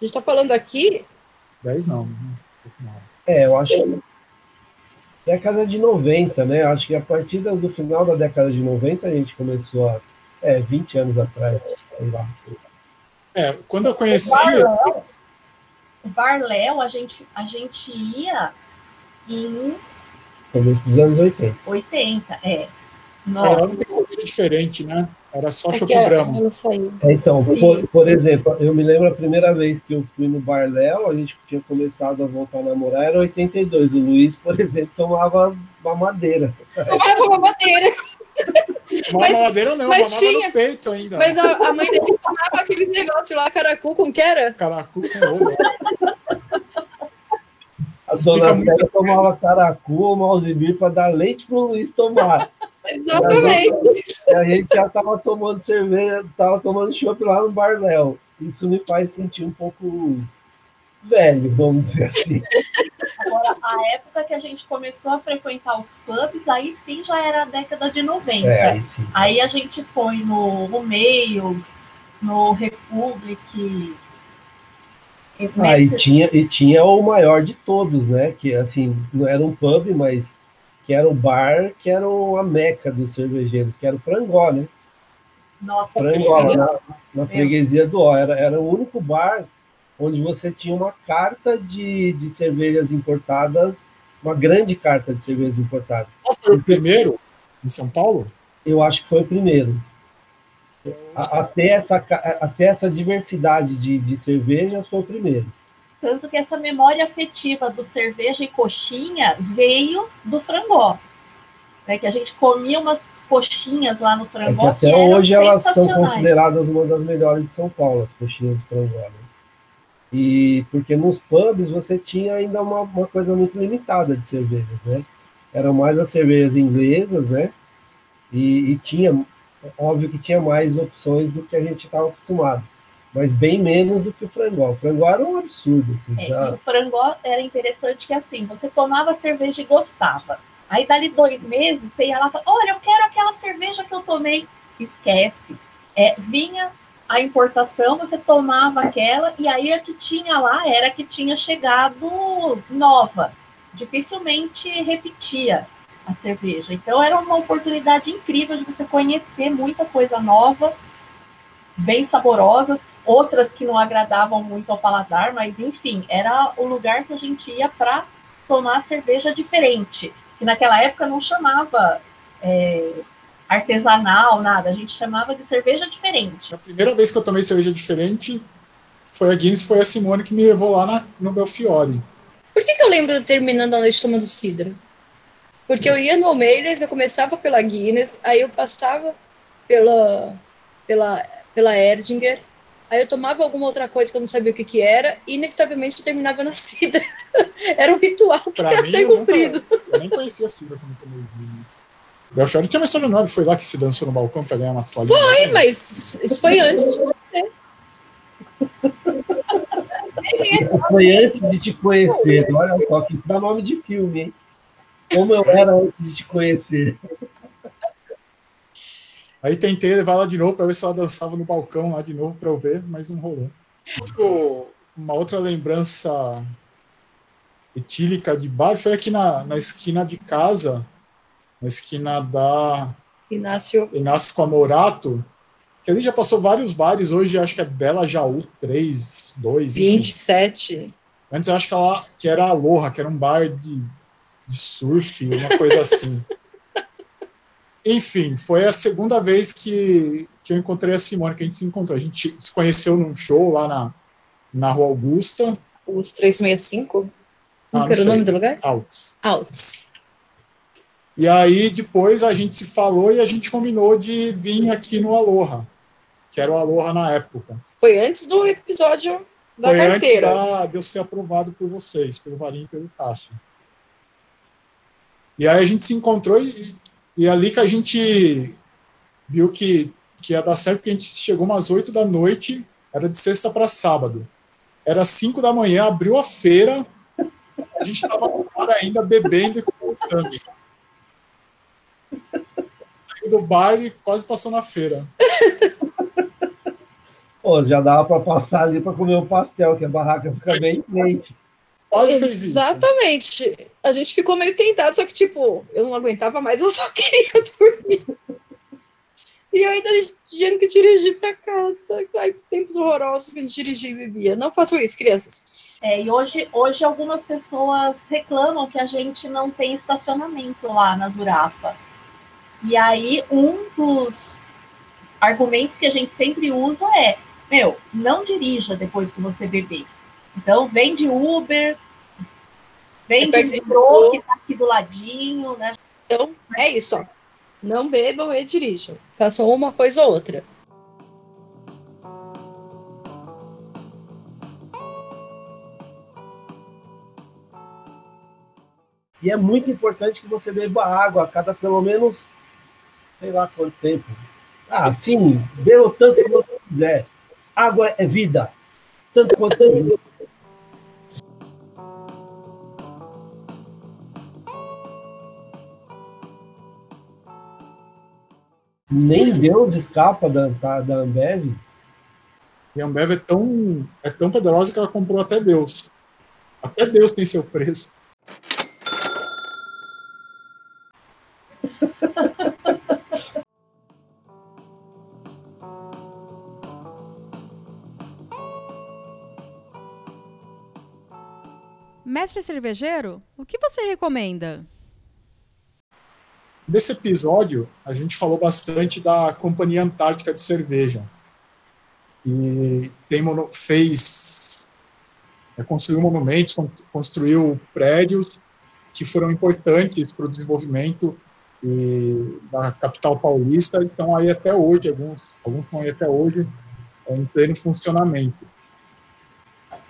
A gente tá falando aqui 10 não. né? É, eu acho que década de 90, né? Acho que a partir do do final da década de 90 a gente começou a. É, 20 anos atrás, sei lá. É, quando eu conheci, Barléu, o Barléu, a gente, a gente ia em Começo dos anos 80. 80, é. era Nossa, não tem diferente, né? Era só aqui, Choco ó, Brahma. ela saiu. É, Então, por, por exemplo, eu me lembro a primeira vez que eu fui no Bar Léo, a gente tinha começado a voltar a namorar, era 82. O Luiz, por exemplo, tomava uma madeira. Tomava uma madeira. Uma Mas- mamadeira não, mas mamava tinha- no peito ainda. Mas a, a mãe dele tomava aqueles negócios lá, caracu, como que era? Caracu com ovo. A dona Célia tomava caracu ou malzibir para dar leite para o Luiz tomar. Exatamente. E a gente já estava tomando cerveja, estava tomando chopp lá no Bar Léo. Isso me faz sentir um pouco velho, vamos dizer assim. agora, a época que a gente começou a frequentar os pubs, aí sim já era a década de 90. É, aí sim. Aí a gente foi no Romeios, no Republic. Ah, e tinha, e tinha o maior de todos, né? Que assim, não era um pub, mas que era o bar, que era a meca dos cervejeiros, que era o Frangó, né? Nossa, Frangola, na, na freguesia do Ó. Era, era o único bar onde você tinha uma carta de, de cervejas importadas, uma grande carta de cervejas importadas. Qual foi o primeiro em São Paulo? Eu acho que foi o primeiro. Até essa, até essa diversidade de, de cervejas foi o primeiro. Tanto que essa memória afetiva do cerveja e coxinha veio do frangó. Né, que a gente comia umas coxinhas lá no É que frangó que, até eram hoje elas são consideradas uma das melhores de São Paulo, as coxinhas de frangó. né? E porque nos pubs você tinha ainda uma, uma coisa muito limitada de cervejas, né? Eram mais as cervejas inglesas, né? E, e tinha, óbvio que tinha mais opções do que a gente estava acostumado, mas bem menos do que o frangó. O frangó era um absurdo, assim, É, já- o frangó era interessante que assim, você tomava cerveja e gostava. Aí dali dois meses, você ia lá e falava, olha, eu quero aquela cerveja que eu tomei. Esquece. É, vinha a importação, você tomava aquela, e aí a que tinha lá era a que tinha chegado nova. Dificilmente repetia a cerveja. Então era uma oportunidade incrível de você conhecer muita coisa nova, bem saborosas, outras que não agradavam muito ao paladar, mas enfim, era o lugar que a gente ia para tomar cerveja diferente. Que naquela época não chamava é, artesanal, nada, a gente chamava de cerveja diferente. A primeira vez que eu tomei cerveja diferente foi a Guinness, foi a Simone que me levou lá na, no Belfiore. Por que, que eu lembro de terminando a noite tomando cidra? Porque eu ia no Almeiras, eu começava pela Guinness, aí eu passava pela, pela, pela Erdinger, aí eu tomava alguma outra coisa que eu não sabia o que, que era, e inevitavelmente eu terminava na cidra. era um ritual que Pra ia mim, ser eu nunca- cumprido. Eu nem conhecia a Cidra quando eu tomei Belfiore tinha uma história nova, foi lá que se dançou no balcão pra ganhar uma toalhinha. Foi, mas isso foi antes de você. Foi antes de te conhecer. Olha só, que isso dá nome de filme, hein? Como eu era antes de te conhecer. Aí tentei levar ela de novo para ver se ela dançava no balcão lá de novo para eu ver, mas não rolou. Outro- Uma outra lembrança etílica de bar foi aqui na, na esquina de casa, na esquina da Inácio, Inácio Camorato, que ali já passou vários bares, hoje acho que é Bela Jaú 3, 2, enfim. 27. Antes eu acho que, ela, que era Aloha, que era um bar de, de surf, uma coisa assim. Enfim, foi a segunda vez que, que eu encontrei a Simone, que a gente se encontrou. A gente se conheceu num show lá na, na Rua Augusta. Os 365? Ah, Qual que era o não nome do lugar? Alts. Alts. E aí depois a gente se falou e a gente combinou de vir aqui no Aloha, que era o Aloha na época. Foi antes do episódio da Foi antes carteira. da, de eu ser aprovado por vocês, pelo Varinho e pelo Cássio. E aí a gente se encontrou e, e ali que a gente viu que, que ia dar certo, porque a gente chegou umas 8 da noite, era de sexta para sábado. Era 5 da manhã, abriu a feira, a gente estava ainda bebendo e conversando. Saiu do bar e quase passou na feira. Pô, já dava para passar ali para comer um pastel, que a barraca fica bem quente. Quase. Exatamente. A gente ficou meio tentado, só que, tipo, eu não aguentava mais, eu só queria dormir. E eu ainda tinha que dirigir para casa. Ai, tempos horrorosos que a gente dirigia e bebia. Não façam isso, crianças. É, e hoje, hoje algumas pessoas reclamam que a gente não tem estacionamento lá na Zurafa. E aí, um dos argumentos que a gente sempre usa é: meu, não dirija depois que você beber. Então, vem de Uber, vem de metrô. que tá aqui do ladinho, né? Então, é isso, ó. Não bebam e dirijam. Façam uma coisa ou outra. E é muito importante que você beba água a cada pelo menos, sei lá quanto tempo. Ah, sim, beba o tanto que você quiser. Água é vida. Tanto quanto é. Nem Deus escapa da, da Ambev. E a Ambev é tão, é tão poderosa que ela comprou até Deus. Até Deus tem seu preço. Mestre cervejeiro, o que você recomenda? Nesse episódio, a gente falou bastante da Companhia Antártica de Cerveja. E tem, fez, é, construiu monumentos, con- construiu prédios que foram importantes para o desenvolvimento e, da capital paulista. Então, aí até hoje, alguns, alguns estão aí até hoje é, em pleno funcionamento.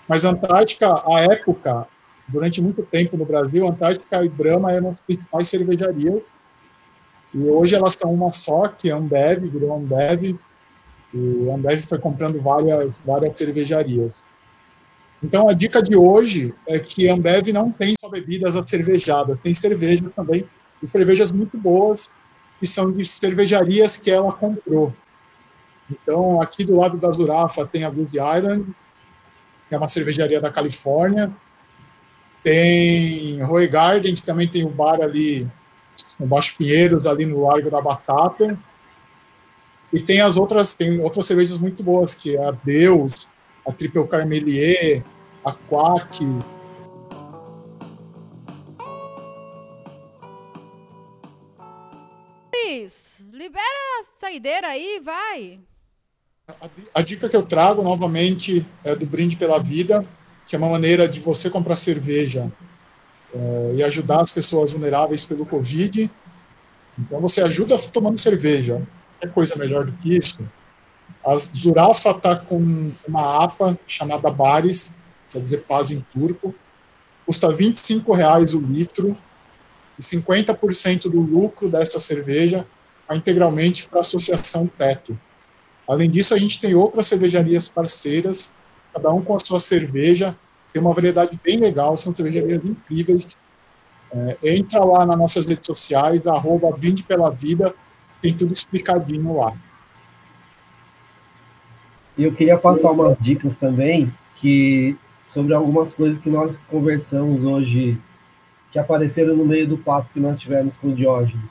Mas a Antártica, à época, durante muito tempo no Brasil, Antártica e Brahma eram as principais cervejarias e hoje elas são uma só, que é Ambev, virou Ambev, e Ambev foi comprando várias, várias cervejarias. Então a dica de hoje é que Ambev não tem só bebidas acervejadas, tem cervejas também, e cervejas muito boas, que são de cervejarias que ela comprou. Então aqui do lado da Zurafa tem a Goose Island, que é uma cervejaria da Califórnia, tem Roy Garden, que também tem o bar ali no Baixo Pinheiros, ali no Largo da Batata. E tem as outras, tem outras cervejas muito boas, que é a Deus, a Triple Carmelier, a Quack. Libera a saideira aí, vai. A dica que eu trago novamente é do Brinde pela Vida, que é uma maneira de você comprar cerveja eh, e ajudar as pessoas vulneráveis pelo Covid. Então você ajuda tomando cerveja. É coisa melhor do que isso. A Zurafa está com uma APA chamada Bares, quer dizer paz em turco. Custa 25 reais o litro e 50% do lucro dessa cerveja vai integralmente para a Associação Teto. Além disso, a gente tem outras cervejarias parceiras, cada um com a sua cerveja, tem uma variedade bem legal, são cervejarias incríveis. É, entra lá nas nossas redes sociais, arroba Brinde Pela Vida, tem tudo explicadinho lá. E eu queria passar umas dicas também que sobre algumas coisas que nós conversamos hoje, que apareceram no meio do papo que nós tivemos com o Diógenes.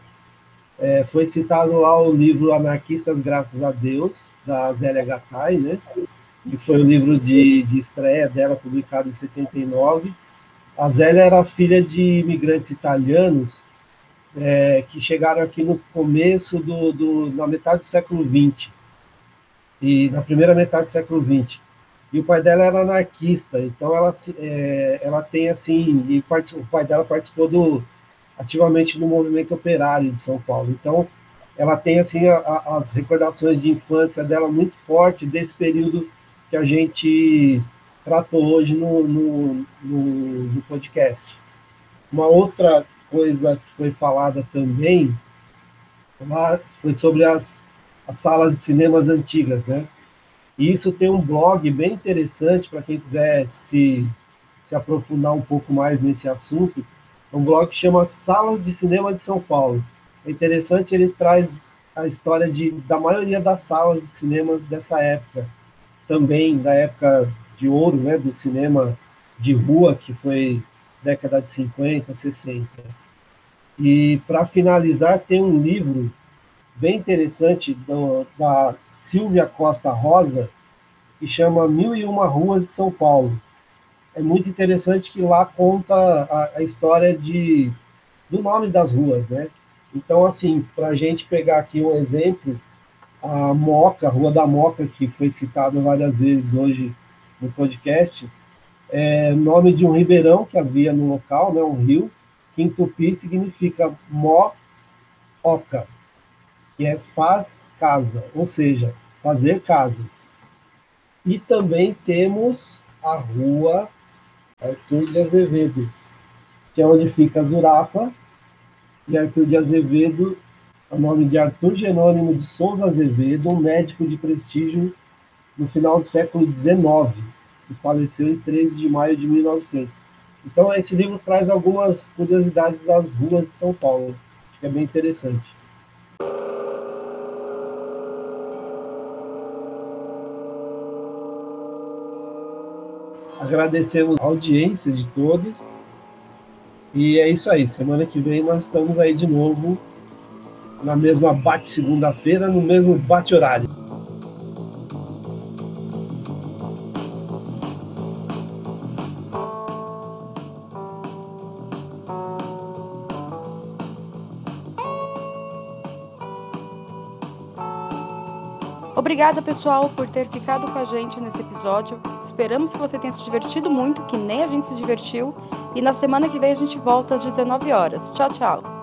É, foi citado lá o livro Anarquistas Graças a Deus, da Zélia Gattai, né? Que foi o livro de, de estreia dela, publicado em 79. A Zélia era filha de imigrantes italianos é, que chegaram aqui no começo do, do, na metade do século XX e na primeira metade do século XX. E o pai dela era anarquista, então ela, é, ela tem assim, e o pai dela participou do, ativamente no movimento operário de São Paulo. Então, ela tem assim a, a, as recordações de infância dela muito forte desse período que a gente tratou hoje no, no, no, no podcast. Uma outra coisa que foi falada também lá foi sobre as, as salas de cinemas antigas, né? E isso tem um blog bem interessante para quem quiser se, se aprofundar um pouco mais nesse assunto. É um blog que chama Salas de Cinema de São Paulo. É interessante, ele traz a história de, da maioria das salas de cinemas dessa época. Também da época de ouro, né, do cinema de rua, que foi década de 50, 60. E para finalizar, tem um livro bem interessante do, da Silvia Costa Rosa, que chama Mil e Uma Ruas de São Paulo. É muito interessante que lá conta a, a história de, do nome das ruas, né? Então, assim, para a gente pegar aqui um exemplo, a Moca, Rua da Moca, que foi citada várias vezes hoje no podcast, é nome de um ribeirão que havia no local, né, um rio, que em tupi significa mo-oca, que é faz casa, ou seja, fazer casas. E também temos a rua Arthur de Azevedo, que é onde fica a Zurafa, e Arthur de Azevedo, o nome de Arthur Jerônimo de Souza Azevedo, um médico de prestígio no final do século XIX, que faleceu em 13 de maio de 1900. Então, esse livro traz algumas curiosidades das ruas de São Paulo, que é bem interessante. Agradecemos a audiência de todos. E é isso aí. Semana que vem nós estamos aí de novo na mesma bate segunda-feira, no mesmo bate horário. Obrigada, pessoal, por ter ficado com a gente nesse episódio. Esperamos que você tenha se divertido muito, que nem a gente se divertiu. E na semana que vem a gente volta às 19 horas. Tchau, tchau.